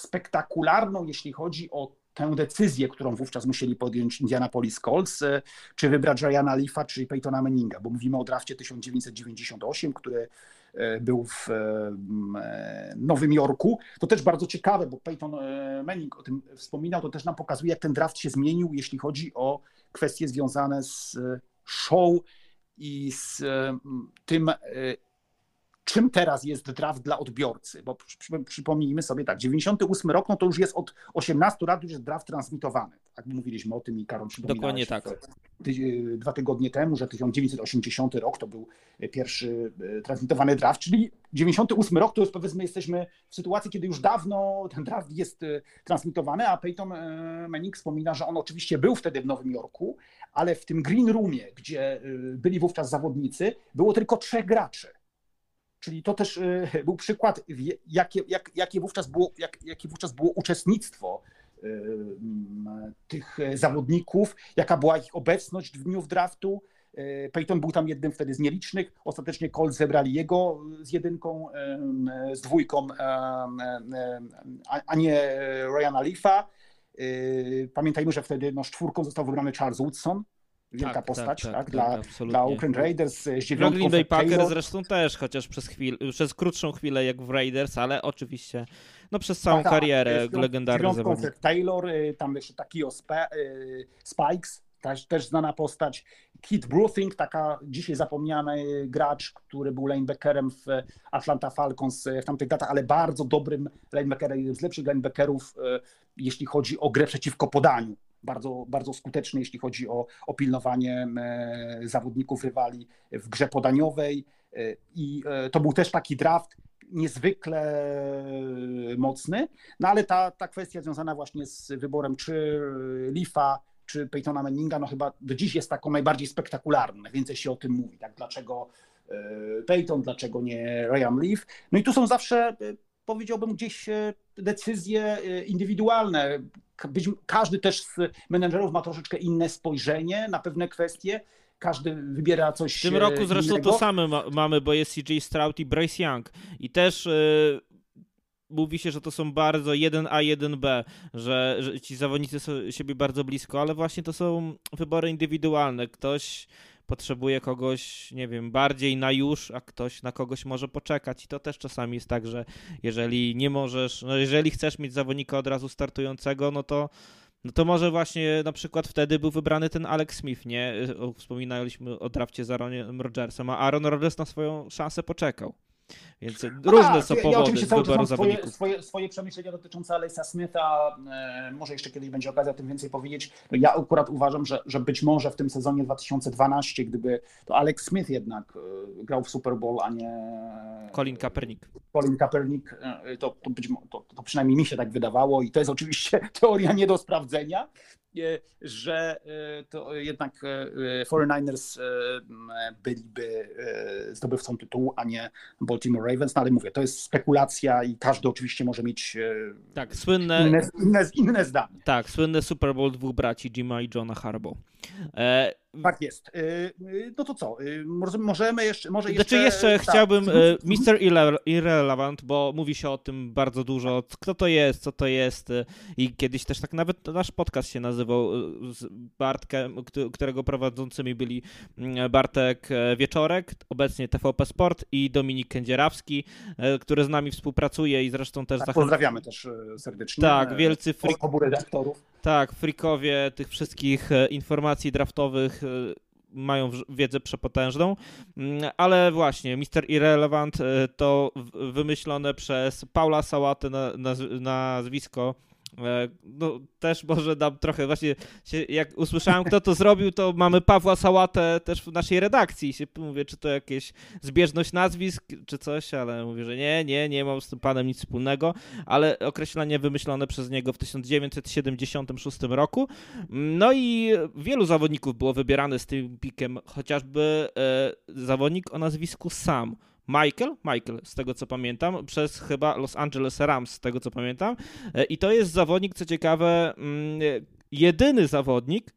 spektakularną, jeśli chodzi o tę decyzję, którą wówczas musieli podjąć Indianapolis Colts, e, czy wybrać Ryana Leafa, czy Peytona Manninga, bo mówimy o drafcie 1998, który był w Nowym Jorku. To też bardzo ciekawe, bo Peyton Manning o tym wspominał, to też nam pokazuje, jak ten draft się zmienił, jeśli chodzi o kwestie związane z show i z tym, czym teraz jest draft dla odbiorcy, bo przypomnijmy sobie tak, 98 rok, no to już jest od 18 lat już jest draft transmitowany, tak mówiliśmy o tym i Karol Dokładnie tak. dwa tygodnie temu, że 1980 rok to był pierwszy e, transmitowany draft, czyli 98 rok to jest powiedzmy jesteśmy w sytuacji, kiedy już dawno ten draft jest e, transmitowany, a Peyton e, Manning wspomina, że on oczywiście był wtedy w Nowym Jorku, ale w tym green roomie, gdzie byli wówczas zawodnicy, było tylko trzech graczy Czyli to też e, był przykład, jakie, jak, jakie, wówczas, było, jak, jakie wówczas było uczestnictwo e, tych zawodników, jaka była ich obecność w dniu draftu. Peyton był tam jednym wtedy z nielicznych. Ostatecznie Colts zebrali jego z jedynką, z dwójką, a nie Ryana Leafa. Pamiętajmy, że wtedy no, z czwórką został wybrany Charles Woodson, wielka tak, postać tak, tak, tak dla, tak, dla Oakland Raiders z dziewiątką Green Bay Packers zresztą też, chociaż przez, chwil, przez krótszą chwilę jak w Raiders, ale oczywiście no przez całą tak, karierę legendarny zawodnik. Taylor, y, tam jeszcze taki o Spe, Spikes, też, też znana postać. Kit Bruthing, taka dzisiaj zapomniany gracz, który był linebackerem w Atlanta Falcons w tamtych latach, ale bardzo dobrym linebackerem, jednym z lepszych linebackerów, jeśli chodzi o grę przeciwko podaniu bardzo, bardzo skuteczny, jeśli chodzi o, o pilnowanie e, zawodników rywali w grze podaniowej. E, I e, to był też taki draft niezwykle mocny, no ale ta, ta kwestia związana właśnie z wyborem czy Lifa, czy Peytona Manninga, no chyba do dziś jest taką najbardziej spektakularną, najwięcej się o tym mówi, tak, dlaczego Peyton, dlaczego nie Ryan Leaf. No i tu są zawsze, powiedziałbym, gdzieś decyzje indywidualne być, każdy też z menedżerów ma troszeczkę inne spojrzenie na pewne kwestie. Każdy wybiera coś W tym roku zresztą innego. to samo ma, mamy, bo jest CJ Stroud i Bryce Young. I też yy, mówi się, że to są bardzo 1A, 1B, że, że ci zawodnicy są siebie bardzo blisko, ale właśnie to są wybory indywidualne. Ktoś potrzebuje kogoś, nie wiem, bardziej na już, a ktoś na kogoś może poczekać. I to też czasami jest tak, że jeżeli nie możesz, no jeżeli chcesz mieć zawodnika od razu startującego, no to no to może właśnie na przykład wtedy był wybrany ten Alex Smith, nie? Wspominaliśmy o drafcie z Aaronem Rodgersem, a Aaron Rodgers na swoją szansę poczekał. Więc no różne tak, są powody ja oczywiście cały wyboru zawodników. Swoje, swoje przemyślenia dotyczące Alejsa Smitha, e, może jeszcze kiedyś będzie okazja o tym więcej powiedzieć. No ja akurat uważam, że, że być może w tym sezonie 2012, gdyby to Alex Smith jednak e, grał w Super Bowl, a nie Colin Kaepernick. Colin Kaepernick, e, to, to, być, to, to przynajmniej mi się tak wydawało i to jest oczywiście teoria nie do sprawdzenia, że e, to jednak 49ers e, e, byliby zdobywcą tytułu, a nie Baltimore Ravens, no ale mówię, to jest spekulacja i każdy oczywiście może mieć tak, słynne, inne, inne, inne zdanie. Tak, słynny Super Bowl dwóch braci, Jima i Johna Harbaugh. Tak jest. Y, y, no to co? Y, możemy jeszcze. Może jeszcze, znaczy jeszcze tak. chciałbym Mr. Irrelevant, bo mówi się o tym bardzo dużo. Kto to jest, co to jest. I kiedyś też tak nawet nasz podcast się nazywał z Bartkiem, którego prowadzącymi byli mm, Bartek e, Wieczorek, obecnie TVP Sport i Dominik Kędzierawski, e, który z nami współpracuje i zresztą też tak, Pozdrawiamy też e, serdecznie. Tak, wielcy frik... obu redaktorów. Tak, frikowie tych wszystkich informacji draftowych Y, mają wiedzę przepotężną, mm, ale właśnie Mister Irrelevant y, to wymyślone przez Paula na, nazwisko. E, no, też może dam trochę, właśnie się, jak usłyszałem, kto to zrobił, to mamy Pawła Sałatę też w naszej redakcji. Się mówię, czy to jakieś zbieżność nazwisk, czy coś, ale mówię, że nie, nie, nie mam z tym panem nic wspólnego, ale określenie wymyślone przez niego w 1976 roku. No i wielu zawodników było wybierane z tym pikiem, chociażby e, zawodnik o nazwisku Sam Michael, Michael, z tego co pamiętam, przez chyba Los Angeles Rams, z tego co pamiętam. E, I to jest zawodnik, co ciekawe, mm, jedyny zawodnik,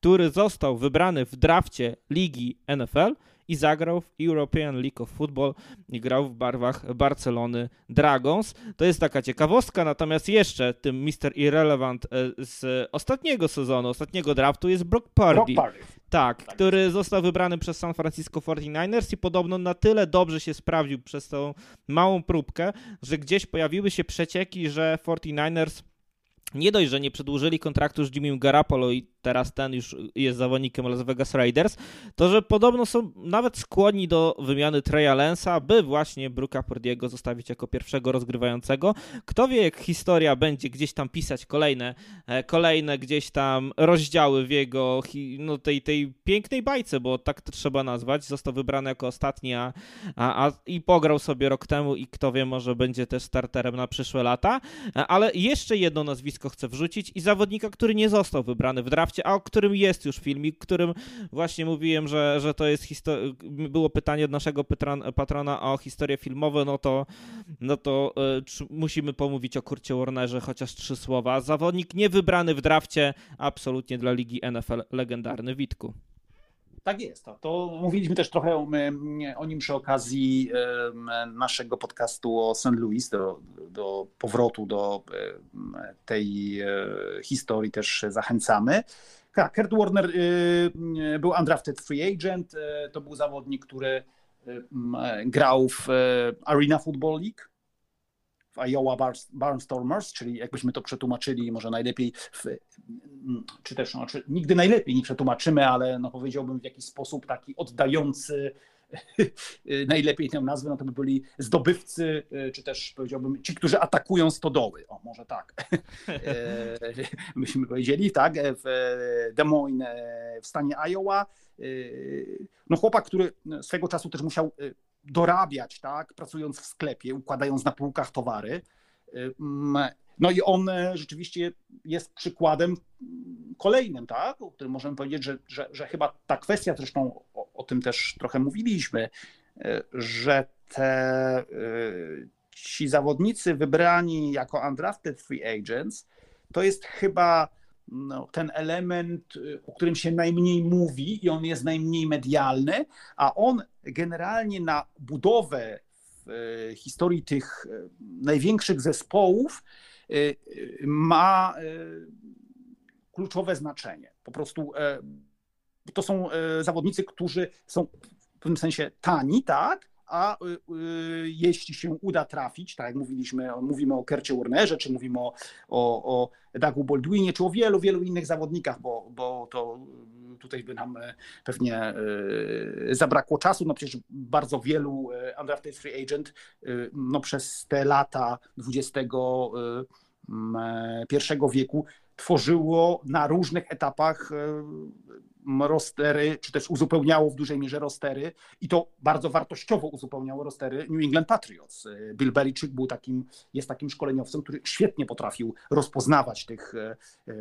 który został wybrany w drafcie ligi NFL i zagrał w European League of Football i grał w barwach Barcelony Dragons. To jest taka ciekawostka, natomiast jeszcze tym Mr. Irrelevant e, z ostatniego sezonu, ostatniego draftu jest Brock Purdy. Brock Purdy. Tak, tak, który został wybrany przez San Francisco 49ers i podobno na tyle dobrze się sprawdził przez tą małą próbkę, że gdzieś pojawiły się przecieki, że 49ers nie dość, że nie przedłużyli kontraktu z Jimmy Garoppolo i teraz ten już jest zawodnikiem Las Vegas Raiders, to że podobno są nawet skłonni do wymiany Treya Lensa, by właśnie Brooka Purdiego zostawić jako pierwszego rozgrywającego. Kto wie, jak historia będzie gdzieś tam pisać kolejne, e, kolejne gdzieś tam rozdziały w jego no, tej, tej pięknej bajce, bo tak to trzeba nazwać. Został wybrany jako ostatni, a, a, a i pograł sobie rok temu i kto wie, może będzie też starterem na przyszłe lata. E, ale jeszcze jedno nazwisko chcę wrzucić i zawodnika, który nie został wybrany w draft drafcie, a o którym jest już filmik, którym właśnie mówiłem, że, że to jest historia. Było pytanie od naszego patrona o historię filmową, no to, no to y, musimy pomówić o Kurcie Warnerze chociaż trzy słowa. Zawodnik niewybrany w drafcie, absolutnie dla ligi NFL legendarny Witku. Tak jest. To, to mówiliśmy też trochę o, o nim przy okazji naszego podcastu o St. Louis, do, do powrotu do tej e, historii też zachęcamy. Tak, Kurt Warner y, był undrafted free agent. E, to był zawodnik, który grał w e, Arena Football League w Iowa Barnstormers, czyli jakbyśmy to przetłumaczyli, może najlepiej, w, czy też no, czy nigdy najlepiej nie przetłumaczymy, ale no powiedziałbym w jakiś sposób taki oddający najlepiej tę nazwę, no to by byli zdobywcy, czy też powiedziałbym ci, którzy atakują stodoły. O, może tak. E, myśmy powiedzieli, tak, w Des Moines w stanie Iowa. E, no chłopak, który swego czasu też musiał dorabiać, tak, pracując w sklepie, układając na półkach towary. No i on e, rzeczywiście jest przykładem kolejnym, tak, o którym możemy powiedzieć, że, że, że chyba ta kwestia, zresztą o, o tym też trochę mówiliśmy, e, że te e, ci zawodnicy wybrani jako undrafted free agents, to jest chyba no, ten element, o którym się najmniej mówi i on jest najmniej medialny, a on generalnie na budowę e, historii tych e, największych zespołów e, ma kluczowe znaczenie. Po prostu to są zawodnicy, którzy są w pewnym sensie tani, tak, a y, y, jeśli się uda trafić, tak jak mówiliśmy, mówimy o Kercie Warnerze, czy mówimy o, o, o Dougu Baldwinie, czy o wielu, wielu innych zawodnikach, bo, bo to y, tutaj by nam pewnie zabrakło czasu, no przecież bardzo wielu undrafted free agent no przez te lata XXI wieku tworzyło na różnych etapach rostery, czy też uzupełniało w dużej mierze rostery i to bardzo wartościowo uzupełniało rostery New England Patriots. Bill Belichick był takim, jest takim szkoleniowcem, który świetnie potrafił rozpoznawać tych e, e,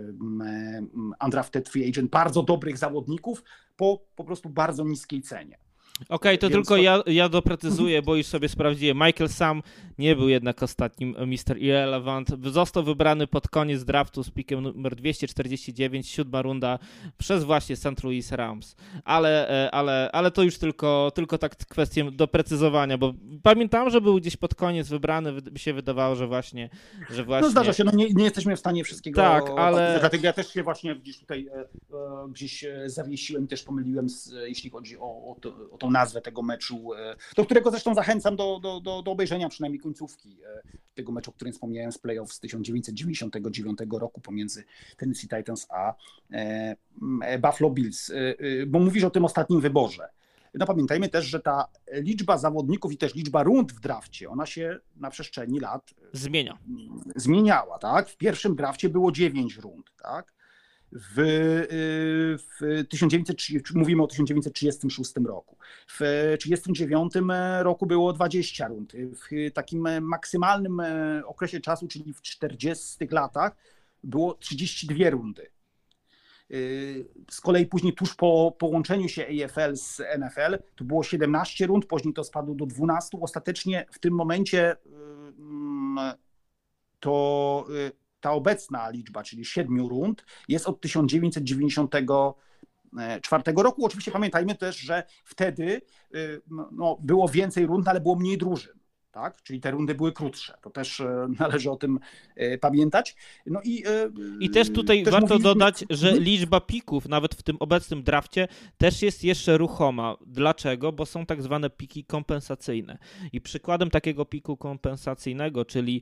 undrafted free agent, bardzo dobrych zawodników po po prostu bardzo niskiej cenie. Okej, okay, to Więc tylko to... Ja, ja doprecyzuję, bo już sobie sprawdziłem. Michael Sam nie był jednak ostatnim Mr. Irrelevant. Został wybrany pod koniec draftu z pikiem numer 249, siódma runda przez właśnie St. Louis Rams. Ale, e, ale, ale to już tylko, tylko tak kwestię doprecyzowania, bo pamiętam, że był gdzieś pod koniec wybrany, mi się wydawało, że właśnie, że właśnie... No zdarza się, no nie, nie jesteśmy w stanie wszystkiego... Tak, ale... Dlatego ja też się właśnie gdzieś tutaj e, e, gdzieś zawiesiłem, też pomyliłem, z, jeśli chodzi o, o, to, o tą nazwę tego meczu, e, do którego zresztą zachęcam do, do, do, do obejrzenia przynajmniej końcówki e, tego meczu, o którym wspomniałem z playoff z 1999 roku pomiędzy Tennessee Titans a e, Buffalo Bills. Bo mówisz o tym ostatnim wyborze. No pamiętajmy też, że ta liczba zawodników i też liczba rund w drafcie, ona się na przestrzeni lat zmienia. Zmieniała, tak? W pierwszym drafcie było 9 rund, tak? W, y, w 1930, mówimy o 1936 roku. W 1939 roku było 20 rund. W takim maksymalnym okresie czasu, czyli w 40 latach, było 32 rundy. Y, z kolei później tuż po połączeniu się AFL z NFL to było 17 rund, później to spadło do 12. Ostatecznie w tym momencie y, mm, to ta obecna liczba, czyli siedmiu rund, jest od 1990 czwartego roku. Oczywiście pamiętajmy też, że wtedy no, było więcej rund, ale było mniej drużyn tak? Czyli te rundy były krótsze. To też e, należy o tym e, pamiętać. No i, e, I też tutaj też warto mówiliśmy... dodać, że mhm. liczba pików, nawet w tym obecnym drafcie, też jest jeszcze ruchoma. Dlaczego? Bo są tak zwane piki kompensacyjne. I przykładem takiego piku kompensacyjnego, czyli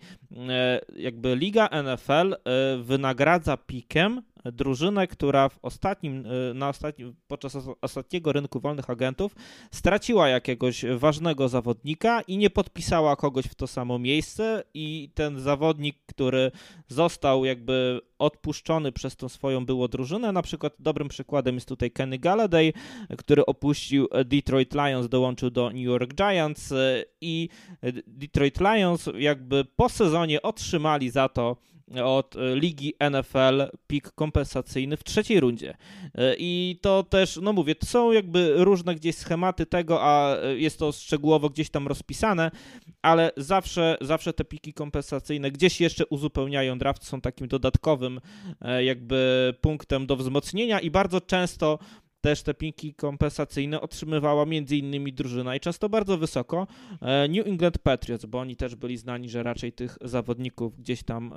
jakby Liga NFL wynagradza pikiem drużynę, która w ostatnim, e, na ostatnim, podczas ostatniego rynku wolnych agentów straciła jakiegoś ważnego zawodnika i nie podpisała kogoś w to samo miejsce i ten zawodnik, który został jakby odpuszczony przez tą swoją było drużynę, na przykład dobrym przykładem jest tutaj Kenny Galladay, który opuścił Detroit Lions, dołączył do New York Giants e, i Detroit Lions jakby po sezonie otrzymali za to od e, ligi NFL pik kompensacyjny w trzeciej rundzie. E, I to też, no mówię, są jakby różne gdzieś schematy tego, a e, jest to szczegółowo gdzieś tam rozpisane, ale zawsze, zawsze te piki kompensacyjne gdzieś jeszcze uzupełniają draft, są takim dodatkowym jakby punktem do wzmocnienia i bardzo często też te pinki kompensacyjne otrzymywała m.in. drużyna i często bardzo wysoko e, New England Patriots, bo oni też byli znani, że raczej tych zawodników gdzieś tam e,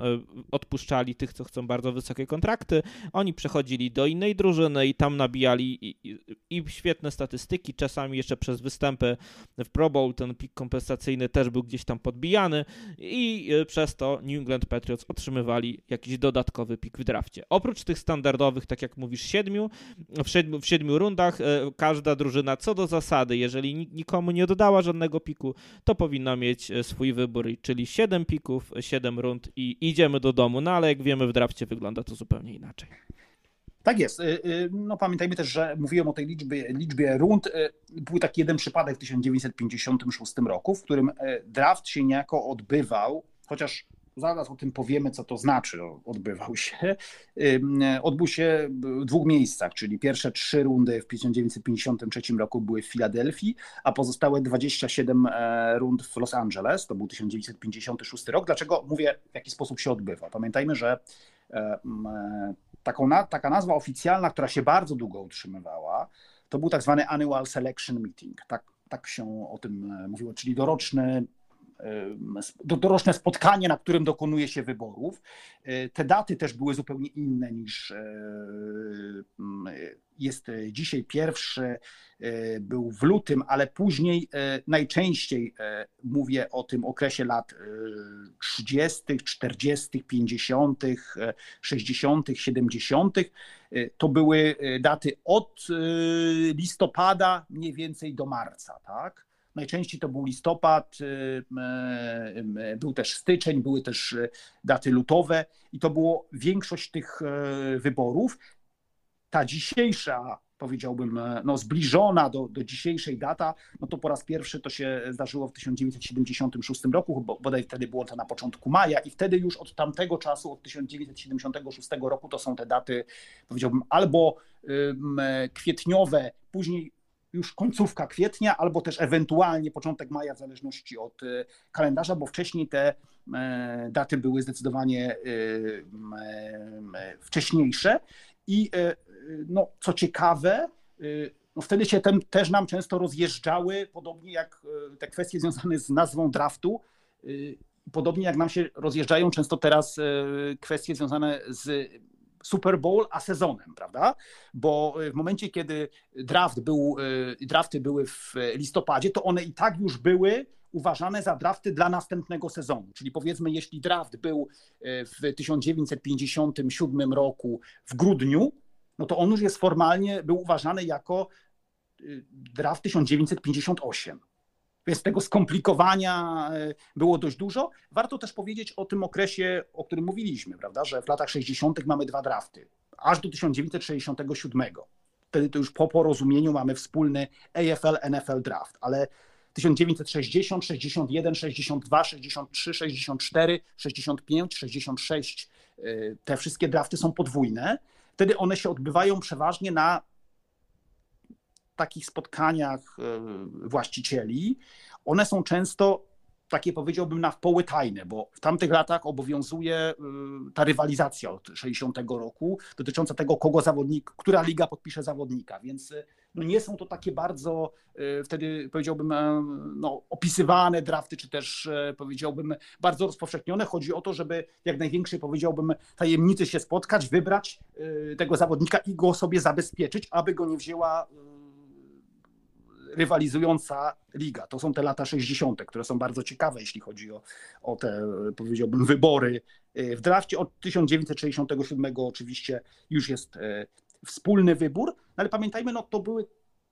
odpuszczali, tych, co chcą bardzo wysokie kontrakty. Oni przechodzili do innej drużyny i tam nabijali i, i, i świetne statystyki, czasami jeszcze przez występy w Pro Bowl ten pik kompensacyjny też był gdzieś tam podbijany i e, przez to New England Patriots otrzymywali jakiś dodatkowy pik w drafcie. Oprócz tych standardowych, tak jak mówisz, siedmiu, w siedmiu, w siedmiu rundach e, każda drużyna co do zasady, jeżeli nikomu nie dodała żadnego piku, to powinna mieć e, swój wybór, czyli 7 pików, 7 rund i idziemy do domu. No ale jak wiemy w drafcie wygląda to zupełnie inaczej. Tak jest. E, no, pamiętajmy też, że mówiłem o tej liczbie, liczbie rund. Był taki jeden przypadek w 1956 roku, w którym draft się niejako odbywał, chociaż zaraz o tym powiemy, co to znaczy, odbywał się. Odbył się w dwóch miejscach, czyli pierwsze trzy rundy w 1953 roku były w Filadelfii, a pozostałe 27 e, rund w Los Angeles, to był 1956 rok. Dlaczego mówię, w jaki sposób się odbywa? Pamiętajmy, że e, e, taka nazwa oficjalna, która się bardzo długo utrzymywała, to był tak zwany Annual Selection Meeting. Tak, tak się o tym mówiło, czyli doroczny doroczne spotkanie, na którym dokonuje się wyborów. E, te daty też były zupełnie inne niż e, jest dzisiaj pierwszy, e, był w lutym, ale później najczęściej mówię o tym okresie lat 30., 40., 50., 60., 70. To były daty od listopada mniej więcej do marca, tak? Najczęściej to był listopad, y, y, y, był też styczeń, były też daty lutowe i to było większość tych wyborów. Ta dzisiejsza, powiedziałbym, no zbliżona do, do dzisiejszej data, no to po raz pierwszy to się zdarzyło w 1976 roku, bo bodaj wtedy było to na początku maja i wtedy już od tamtego czasu, od 1976 roku to są te daty, powiedziałbym, albo kwietniowe, później już końcówka kwietnia, albo też ewentualnie początek maja, w zależności od e, kalendarza, bo wcześniej te e, daty były zdecydowanie e, wcześniejsze. I no, co ciekawe, no wtedy się tem, też nam często rozjeżdżały, podobnie jak te kwestie związane z nazwą draftu, podobnie jak nam się rozjeżdżają często teraz kwestie związane z Super Bowl, a sezonem, prawda? Bo y, w momencie, kiedy draft był, y, drafty były w listopadzie, to one i tak już były uważane za drafty dla następnego sezonu. Czyli powiedzmy, jeśli draft był y, w 1957 roku w grudniu, no to on już jest formalnie był uważany jako draft 1958. Więc tego skomplikowania e, było dość dużo. Warto też powiedzieć o tym okresie, o którym mówiliśmy, prawda, że w latach 60. mamy dwa drafty, aż do 1967. Wtedy to już po porozumieniu mamy wspólny AFL-NFL draft, ale 1960, 61, 62, 63, 64, 65, 66, te wszystkie drafty są podwójne. Wtedy one się odbywają przeważnie na takich spotkaniach e, właścicieli, one są często takie powiedziałbym na poły tajne, bo w tamtych latach obowiązuje ta rywalizacja od 60 roku dotycząca tego, kogo zawodnik, która liga podpisze zawodnika, więc no nie są to takie bardzo wtedy powiedziałbym no, opisywane drafty, czy też powiedziałbym bardzo rozpowszechnione. Chodzi o to, żeby jak największej powiedziałbym tajemnicy się spotkać, wybrać tego zawodnika i go sobie zabezpieczyć, aby go nie wzięła rywalizująca liga. To są te lata 60., które są bardzo ciekawe, jeśli chodzi o, o te, powiedziałbym, wybory w drafcie. Od 1967 oczywiście już jest e, wspólny wybór, no ale pamiętajmy, no to były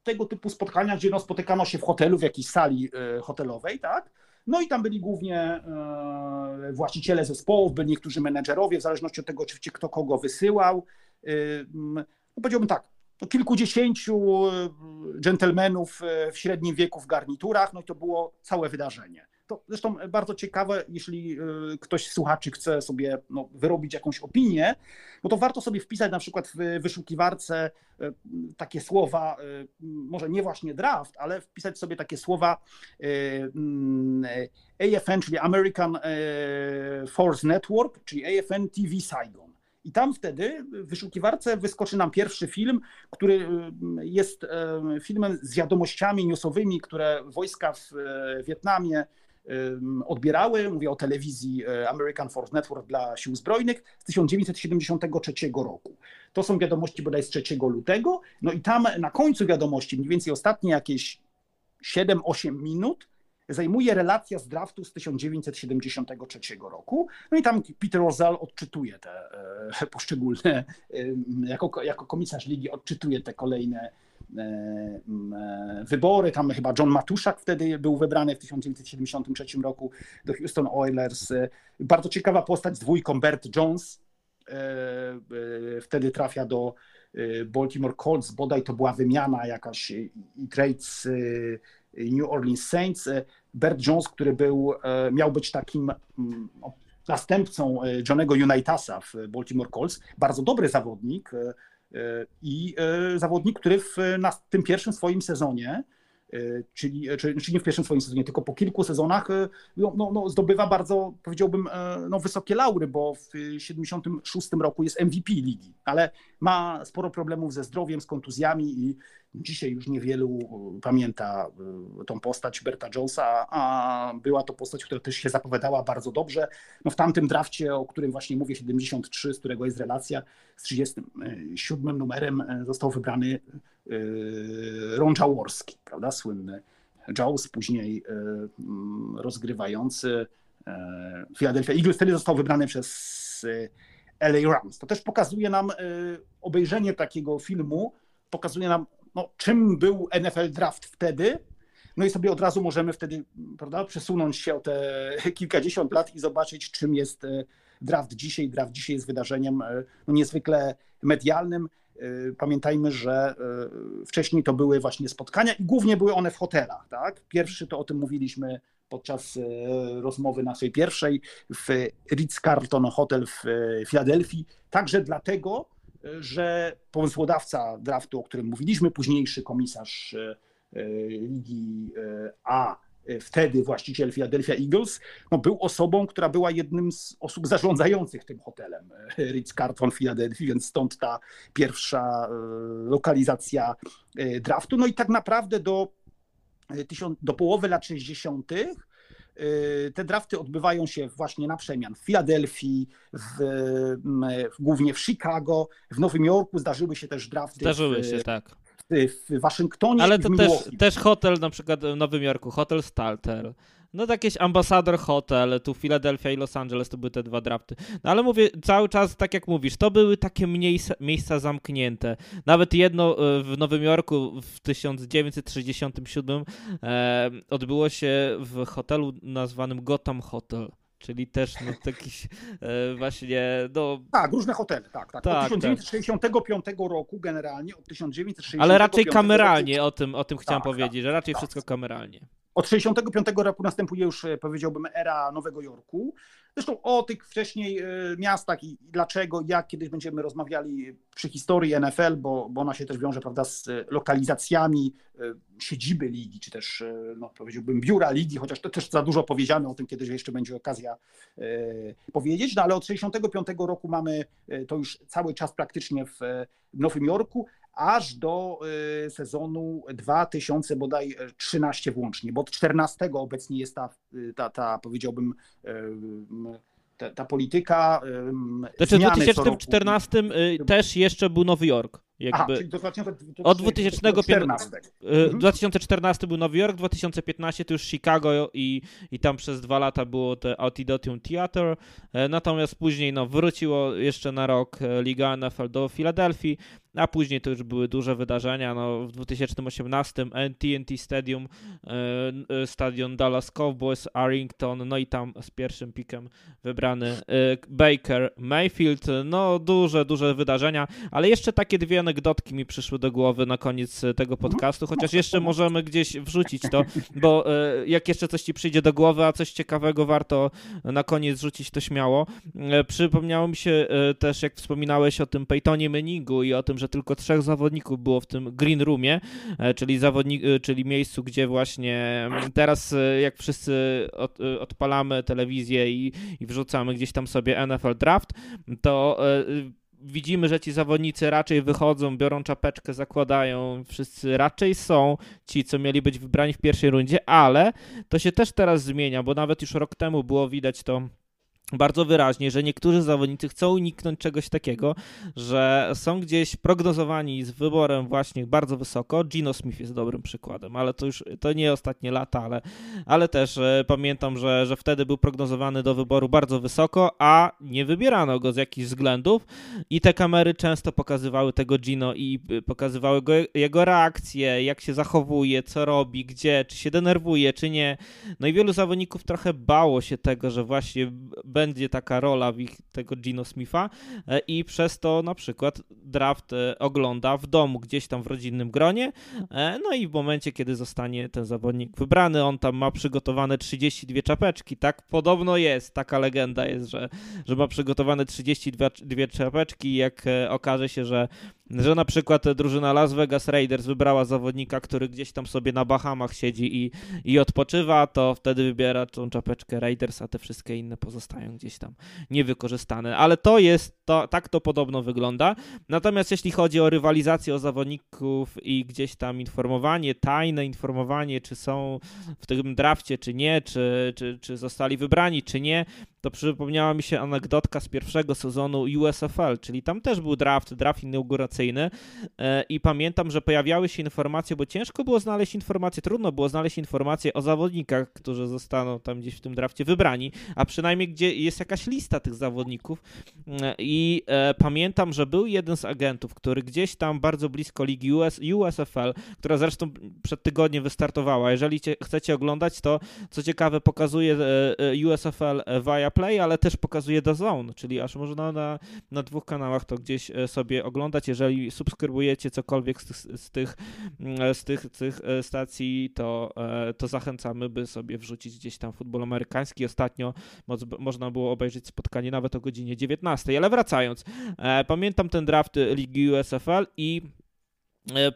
tego typu spotkania, gdzie no, spotykano się w hotelu, w jakiejś sali e, hotelowej, tak? No i tam byli głównie e, właściciele zespołów, byli niektórzy menedżerowie, w zależności od tego oczywiście kto kogo wysyłał. No powiedziałbym tak, no, kilkudziesięciu e, dżentelmenów e, w średnim wieku w garniturach, no i to było całe wydarzenie. To zresztą bardzo ciekawe, jeśli e, ktoś z słuchaczy chce sobie no, wyrobić jakąś opinię, no to warto sobie wpisać na przykład w wyszukiwarce takie słowa, może nie właśnie draft, ale wpisać sobie takie słowa mm, AFN, czyli American Force Network, czyli AFN TV Saigon. I tam wtedy w wyszukiwarce wyskoczy nam pierwszy film, który y, jest filmem z wiadomościami newsowymi, które wojska w e, Wietnamie odbierały. Mówię o telewizji American Force Network dla Sił Zbrojnych z 1973 roku. To są wiadomości bodaj z 3 lutego. No i tam na końcu wiadomości, mniej więcej ostatnie jakieś 7-8 minut, zajmuje relacja z draftu z 1973 roku. No i tam Peter Ozal odczytuje te e, poszczególne, e, jako, jako komisarz ligi odczytuje te kolejne e, wybory. Tam chyba John Matuszak wtedy był wybrany w 1973 roku do Houston Oilers. Bardzo ciekawa postać z dwójką Bert Jones. Wtedy trafia do Baltimore Colts, bodaj to była wymiana jakaś i trades New Orleans Saints. Bert Jones, który był, e, miał być takim mm, następcą e, Johnego Unitasa w Baltimore Colts. Bardzo dobry zawodnik e, i zawodnik, który w tym pierwszym swoim sezonie czyli, czyli, nie w pierwszym swoim sezonie, tylko po kilku sezonach no, no, no, zdobywa bardzo, powiedziałbym, no, wysokie laury, bo w 76 roku jest MVP ligi, ale ma sporo problemów ze zdrowiem, z kontuzjami i dzisiaj już niewielu pamięta tą postać Berta Jonesa, a była to postać, która też się zapowiadała bardzo dobrze. No, w tamtym drafcie, o którym właśnie mówię, 73, z którego jest relacja, z 37 numerem został wybrany Ron Jaworski, prawda, słynny Jaws, później rozgrywający Philadelphia Eagles, wtedy został wybrany przez LA Rams. To też pokazuje nam obejrzenie takiego filmu, pokazuje nam, no, czym był NFL Draft wtedy, no i sobie od razu możemy wtedy prawda, przesunąć się o te kilkadziesiąt lat i zobaczyć, czym jest draft dzisiaj. Draft dzisiaj jest wydarzeniem no, niezwykle medialnym. Y, pamiętajmy, że wcześniej to były właśnie spotkania i głównie były one w hotelach. Tak? Pierwszy to o tym mówiliśmy podczas rozmowy naszej pierwszej w Ritz-Carlton Hotel w Filadelfii. Także dlatego, że pomysłodawca draftu, o którym mówiliśmy, późniejszy komisarz Ligi A Y, wtedy właściciel Philadelphia Eagles, no, był osobą, która była jednym z osób zarządzających tym hotelem Ritz-Carlton Philadelphia, więc stąd ta pierwsza lokalizacja draftu. No i tak naprawdę do, do połowy lat 60 te drafty odbywają się właśnie na przemian w Filadelfii, w, w, głównie w Chicago, w Nowym Jorku zdarzyły się też drafty. Zdarzyły w, się, tak w Waszyngtonie. Ale to też, też hotel na przykład w Nowym Jorku, hotel Stalter. No to jakieś Ambassador Hotel, tu Philadelphia i Los Angeles, to były te dwa drafty. No ale mówię, cały czas, tak jak mówisz, to były takie miejsca, miejsca zamknięte. Nawet jedno e, w Nowym Jorku w 1967 e, odbyło się w hotelu nazwanym Gotham Hotel czyli też no, jakiś e, właśnie, no... Tak, różne hotele, tak, tak. tak od 1965 tak. roku generalnie, od 1965 Ale raczej kameralnie roku... o tym, o tym chciałem tak, powiedzieć, tak, że raczej tak. wszystko kameralnie. Od 65 roku następuje już, e, powiedziałbym, era Nowego Jorku. Zresztą o tych wcześniej e, miastach i dlaczego, jak kiedyś będziemy rozmawiali przy historii NFL, bo, bo ona się też wiąże prawda, z lokalizacjami siedziby ligi, czy też no, powiedziałbym biura ligi, chociaż to też za dużo powiedziane o tym, kiedyś jeszcze będzie okazja powiedzieć, no ale od 65 roku mamy to już cały czas praktycznie w Nowym Jorku, aż do y, sezonu 2000 bodaj 13 włącznie, bo od 14 obecnie jest ta, y, ta, ta powiedziałbym y, ta, ta polityka. Znaczy w 2014 y, też jeszcze był Nowy Jork. Jakby Aha, czyli do 2014. Od 2014. 2014 był Nowy Jork, 2015 to już Chicago i, i tam przez dwa lata było te Auditorium Theater. E, natomiast później no, wróciło jeszcze na rok e, Liga NFL do Filadelfii, a później to już były duże wydarzenia. No, w 2018 TNT Stadium, e, stadion Dallas Cowboys, Arlington, no i tam z pierwszym pikiem wybrany Baker Mayfield. No, duże, duże wydarzenia, ale jeszcze takie dwie anegdotki mi przyszły do głowy na koniec e, tego mhm. podcastu, chociaż jeszcze możemy gdzieś wrzucić to, bo e, jak jeszcze coś ci przyjdzie do głowy, a coś ciekawego warto na koniec rzucić, to śmiało. E, przypomniało mi się też, jak wspominałeś o tym Peytonie Meningu i o tym, że tylko trzech zawodników było w tym green roomie, czyli, zawodnik, czyli miejscu, gdzie właśnie teraz jak wszyscy od, odpalamy telewizję i, i wrzucamy gdzieś tam sobie NFL Draft, to widzimy, że ci zawodnicy raczej wychodzą, biorą czapeczkę, zakładają, wszyscy raczej są ci, co mieli być wybrani w pierwszej rundzie, ale to się też teraz zmienia, bo nawet już rok temu było widać to bardzo wyraźnie, że niektórzy zawodnicy chcą uniknąć czegoś takiego, że są gdzieś prognozowani z wyborem właśnie bardzo wysoko. Gino Smith jest dobrym przykładem, ale to już to nie ostatnie lata, ale, ale też e, pamiętam, że, że wtedy był prognozowany do wyboru bardzo wysoko, a nie wybierano go z jakichś względów i te kamery często pokazywały tego Gino i e, pokazywały go, jego reakcje, jak się zachowuje, co robi, gdzie, czy się denerwuje, czy nie. No i wielu zawodników trochę bało się tego, że właśnie będzie taka rola w ich tego Gino Smitha e, i przez to na przykład draft e, ogląda w domu, gdzieś tam w rodzinnym gronie. E, no i w momencie, kiedy zostanie ten zawodnik wybrany, on tam ma przygotowane 32 czapeczki. Tak podobno jest, taka legenda jest, że, że ma przygotowane 32 czapeczki. Jak okaże się, że że na przykład drużyna Las Vegas Raiders wybrała zawodnika, który gdzieś tam sobie na Bahamach siedzi i, i odpoczywa, to wtedy wybiera tą czapeczkę Raiders, a te wszystkie inne pozostają gdzieś tam niewykorzystane. Ale to jest, to, tak to podobno wygląda. Natomiast jeśli chodzi o rywalizację o zawodników i gdzieś tam informowanie, tajne informowanie, czy są w tym drafcie, czy nie, czy, czy, czy zostali wybrani, czy nie, to przypomniała mi się anegdotka z pierwszego sezonu USFL, czyli tam też był draft, draft inauguracyjny e, i pamiętam, że pojawiały się informacje, bo ciężko było znaleźć informacje, trudno było znaleźć informacje o zawodnikach, którzy zostaną tam gdzieś w tym drafcie wybrani, a przynajmniej gdzie jest jakaś lista tych zawodników e, i e, pamiętam, że był jeden z agentów, który gdzieś tam bardzo blisko ligi US, USFL, która zresztą przed tygodniem wystartowała. Jeżeli chcecie oglądać, to co ciekawe pokazuje USFL via Play, ale też pokazuje The Zone, czyli aż można na, na dwóch kanałach to gdzieś sobie oglądać. Jeżeli subskrybujecie cokolwiek z, z, tych, mm, z tych, tych e, stacji, to, e, to zachęcamy, by sobie wrzucić gdzieś tam futbol amerykański. Ostatnio można było obejrzeć spotkanie nawet o godzinie 19. Ale wracając, pamiętam ten draft Ligi USFL i E,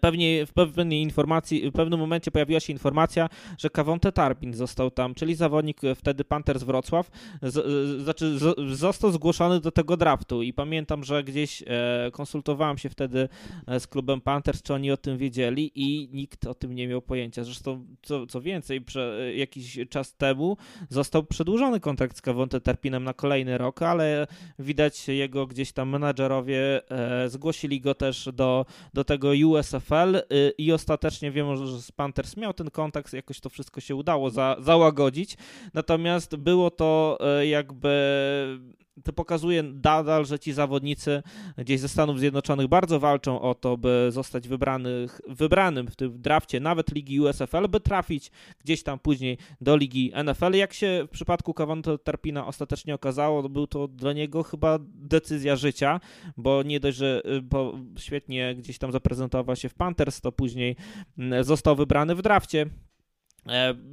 pewnie w pewnej informacji, w pewnym momencie pojawiła się informacja, że Kawonte Tarbin został tam, czyli zawodnik e, wtedy Panthers Wrocław, z, e, znaczy został zgłoszony do tego draftu i pamiętam, że gdzieś e, konsultowałem się wtedy z klubem Panthers, czy oni o tym wiedzieli i nikt o tym nie miał pojęcia. Zresztą co, co więcej, prze, jakiś czas temu został przedłużony kontrakt z Kawonte Tarpinem na kolejny rok, ale widać jego gdzieś tam menadżerowie e, zgłosili go też do, do tego USFL y, i ostatecznie wiem, że z Panthers miał ten kontakt, jakoś to wszystko się udało za, załagodzić, natomiast było to y, jakby to pokazuje nadal, że ci zawodnicy gdzieś ze Stanów Zjednoczonych bardzo walczą o to, by zostać wybranych, wybranym w tym drafcie nawet ligi USFL, by trafić gdzieś tam później do ligi NFL. Jak się w przypadku Kawanto Tarpina ostatecznie okazało, był to dla niego chyba decyzja życia, bo nie dość, że bo y, świetnie gdzieś tam zaprezentował się w Panthers, to później mm, został wybrany w drafcie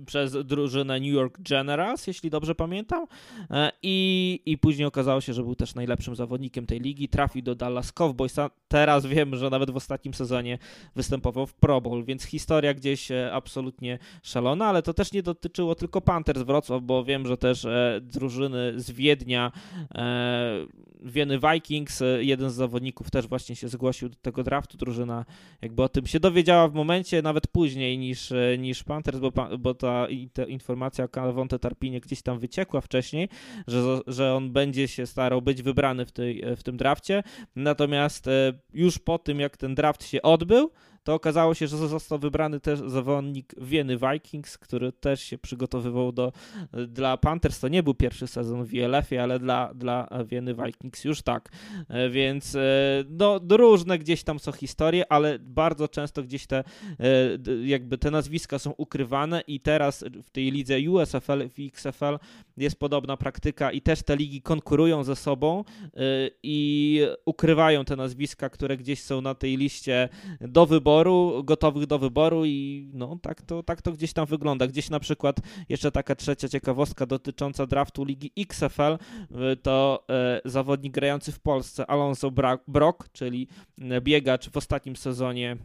przez drużynę New York Generals, jeśli dobrze pamiętam. E, I, I później okazało się, że był też najlepszym zawodnikiem tej ligi. Trafił do Dallas Cowboys. Teraz wiem, że nawet w ostatnim sezonie występował w Pro Bowl, więc historia gdzieś e, absolutnie szalona, ale to też nie dotyczyło tylko Panthers Wrocław, bo wiem, że też drużyny z Wiednia, Wieny Vikings, jeden z zawodników też właśnie się zgłosił do tego draftu. Drużyna jakby o tym się dowiedziała w momencie nawet później niż, niż Panthers, bo bo ta, ta informacja o Calvonte Tarpinie gdzieś tam wyciekła wcześniej, że, że on będzie się starał być wybrany w, tej, w tym drafcie. Natomiast e, już po tym, jak ten draft się odbył, to okazało się, że został wybrany też zawodnik Wieny Vikings, który też się przygotowywał do, dla Panthers. To nie był pierwszy sezon w WLF-ie, ale dla, dla Wieny Vikings już tak. E, więc e, no, różne gdzieś tam są historie, ale bardzo często gdzieś te e, jakby te nazwiska są ukrywane i teraz w tej lidze USFL i XFL jest podobna praktyka i też te ligi konkurują ze sobą i ukrywają te nazwiska, które gdzieś są na tej liście do wyboru wyboru, gotowych do wyboru i no tak to, tak to gdzieś tam wygląda. Gdzieś na przykład jeszcze taka trzecia ciekawostka dotycząca draftu ligi XFL to e, zawodnik grający w Polsce Alonso Brock, czyli biegacz w ostatnim sezonie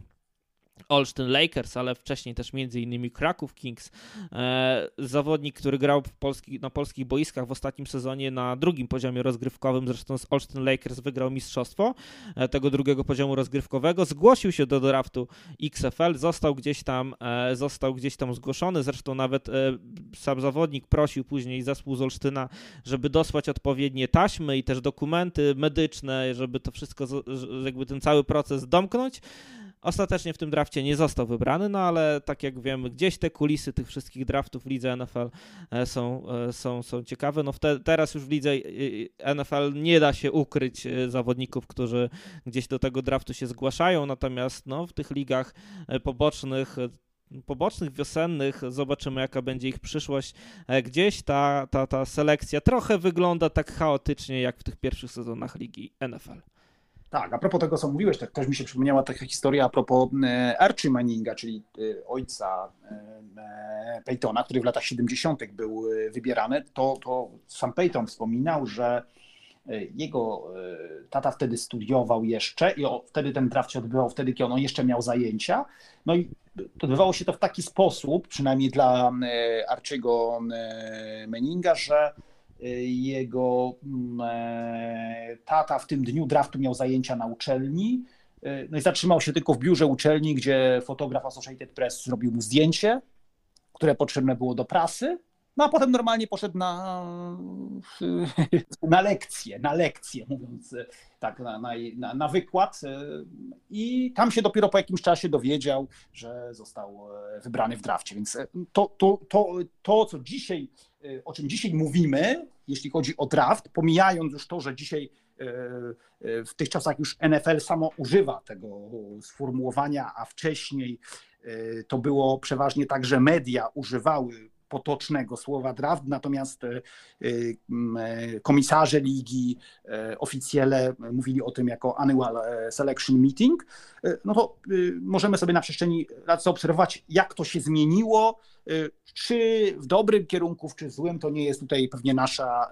Olsztyn Lakers, ale wcześniej też między innymi Kraków Kings. E, zawodnik, który grał polski, na polskich boiskach w ostatnim sezonie na drugim poziomie rozgrywkowym, zresztą z Olsztyn Lakers wygrał mistrzostwo e, tego drugiego poziomu rozgrywkowego. Zgłosił się do draftu XFL, został gdzieś tam, e, został gdzieś tam zgłoszony, zresztą nawet sam zawodnik prosił później zespół z Olsztyna, żeby dosłać odpowiednie taśmy i też dokumenty medyczne, żeby to wszystko, jakby ten cały proces domknąć. Ostatecznie w tym drafcie nie został wybrany, no ale tak jak wiemy, gdzieś te kulisy tych wszystkich draftów w lidze NFL e, są, e, są, są ciekawe. No te, teraz już w lidze e, NFL nie da się ukryć zawodników, którzy gdzieś do tego draftu się zgłaszają, natomiast no, w tych ligach pobocznych pobocznych, wiosennych, zobaczymy jaka będzie ich przyszłość. Gdzieś ta, ta, ta selekcja trochę wygląda tak chaotycznie jak w tych pierwszych sezonach ligi NFL. Tak, a propos tego, co mówiłeś, tak też mi się przypomniała taka historia a propos e, Archie Manninga, czyli e, ojca e, Peytona, który w latach 70. był wybierany. To, to sam Peyton wspominał, że jego tata wtedy studiował jeszcze i wtedy ten draft się odbywał wtedy, kiedy on jeszcze miał zajęcia. No i odbywało się to w taki sposób, przynajmniej dla Archiego Manninga, że jego mm, e, tata w tym dniu draftu miał zajęcia na uczelni. E, no i zatrzymał się tylko w biurze uczelni, gdzie fotograf Associated Press zrobił mu zdjęcie, które potrzebne było do prasy. No a potem normalnie poszedł na, na lekcję, na lekcję, mówiąc tak, na, na, na, wykład. I tam się dopiero po jakimś czasie dowiedział, że został wybrany w drafcie. Więc to, to, to, to co dzisiaj o czym dzisiaj mówimy, jeśli chodzi o draft, pomijając już to, że dzisiaj y, y, w tych czasach już NFL samo używa tego sformułowania, a wcześniej to było przeważnie tak, że media używały potocznego słowa draft, natomiast e, e, komisarze ligi, e, oficjele mówili o tym jako annual selection meeting, no to możemy sobie na przestrzeni lat zaobserwować, jak to się zmieniło, czy w dobrym kierunku, czy w złym, to nie jest tutaj pewnie nasza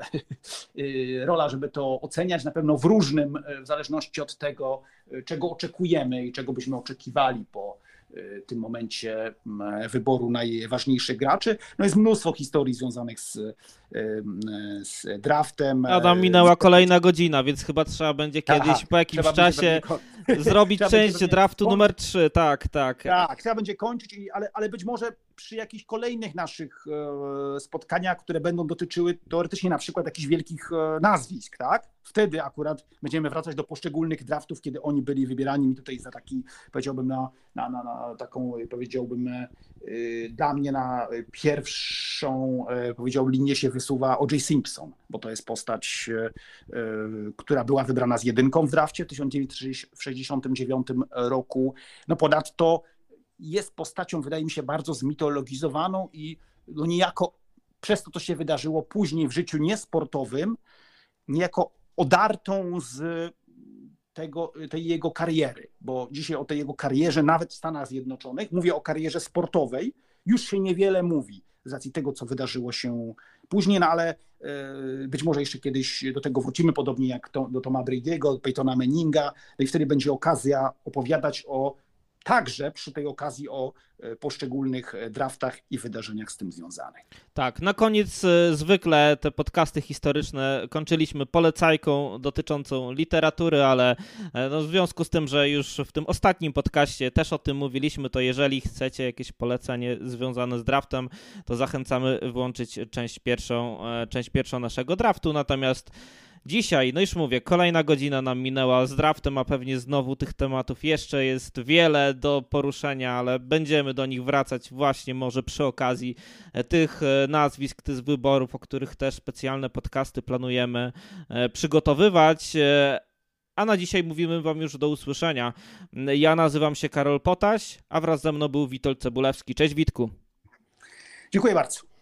rola, żeby to oceniać, na pewno w różnym, w zależności od tego, czego oczekujemy i czego byśmy oczekiwali po tym momencie mm, wyboru najważniejszych graczy. No jest mnóstwo historii związanych z, z draftem. Adam, minęła kolejna godzina, więc chyba trzeba będzie kiedyś Aha, po jakimś czasie zrobić część draftu numer 3. Tak, tak. Tak, trzeba będzie kończyć, ale, ale być może przy jakichś kolejnych naszych e, spotkaniach, które będą dotyczyły teoretycznie na przykład jakichś wielkich e, nazwisk, tak? Wtedy akurat będziemy wracać do poszczególnych draftów, kiedy oni byli wybierani mi tutaj za taki, powiedziałbym, na, na, na, na taką, powiedziałbym, e, dla mnie na pierwszą, powiedział, linię się wysuwa O.J. Simpson, bo to jest postać, która była wybrana z jedynką w drafcie w 1969 roku. No ponadto jest postacią, wydaje mi się, bardzo zmitologizowaną i no niejako przez to, to się wydarzyło później w życiu niesportowym, niejako odartą z tego, tej jego kariery, bo dzisiaj o tej jego karierze, nawet w Stanach Zjednoczonych, mówię o karierze sportowej, już się niewiele mówi z racji tego, co wydarzyło się później, no ale być może jeszcze kiedyś do tego wrócimy, podobnie jak to, do Toma Brady'ego, Peytona Manninga, no i wtedy będzie okazja opowiadać o także przy tej okazji o e, poszczególnych e, draftach i wydarzeniach z tym związanych. Tak, na koniec e, zwykle te podcasty historyczne kończyliśmy polecajką dotyczącą literatury, ale no w związku z tym, że już w tym ostatnim podcaście też o tym mówiliśmy, to jeżeli chcecie jakieś polecenie związane z draftem, to zachęcamy włączyć część pierwszą, część pierwszą naszego draftu, natomiast Dzisiaj, no już mówię, kolejna godzina nam minęła z draftem, a pewnie znowu tych tematów jeszcze jest wiele do poruszenia, ale będziemy do nich wracać właśnie może przy okazji e, tych e, nazwisk, tych wyborów, o których też specjalne podcasty planujemy e, przygotowywać. A na dzisiaj mówimy Wam już do usłyszenia. Ja nazywam się Karol Potaś, a wraz ze mną był Witold Cebulewski. Cześć Witku. Dziękuję bardzo.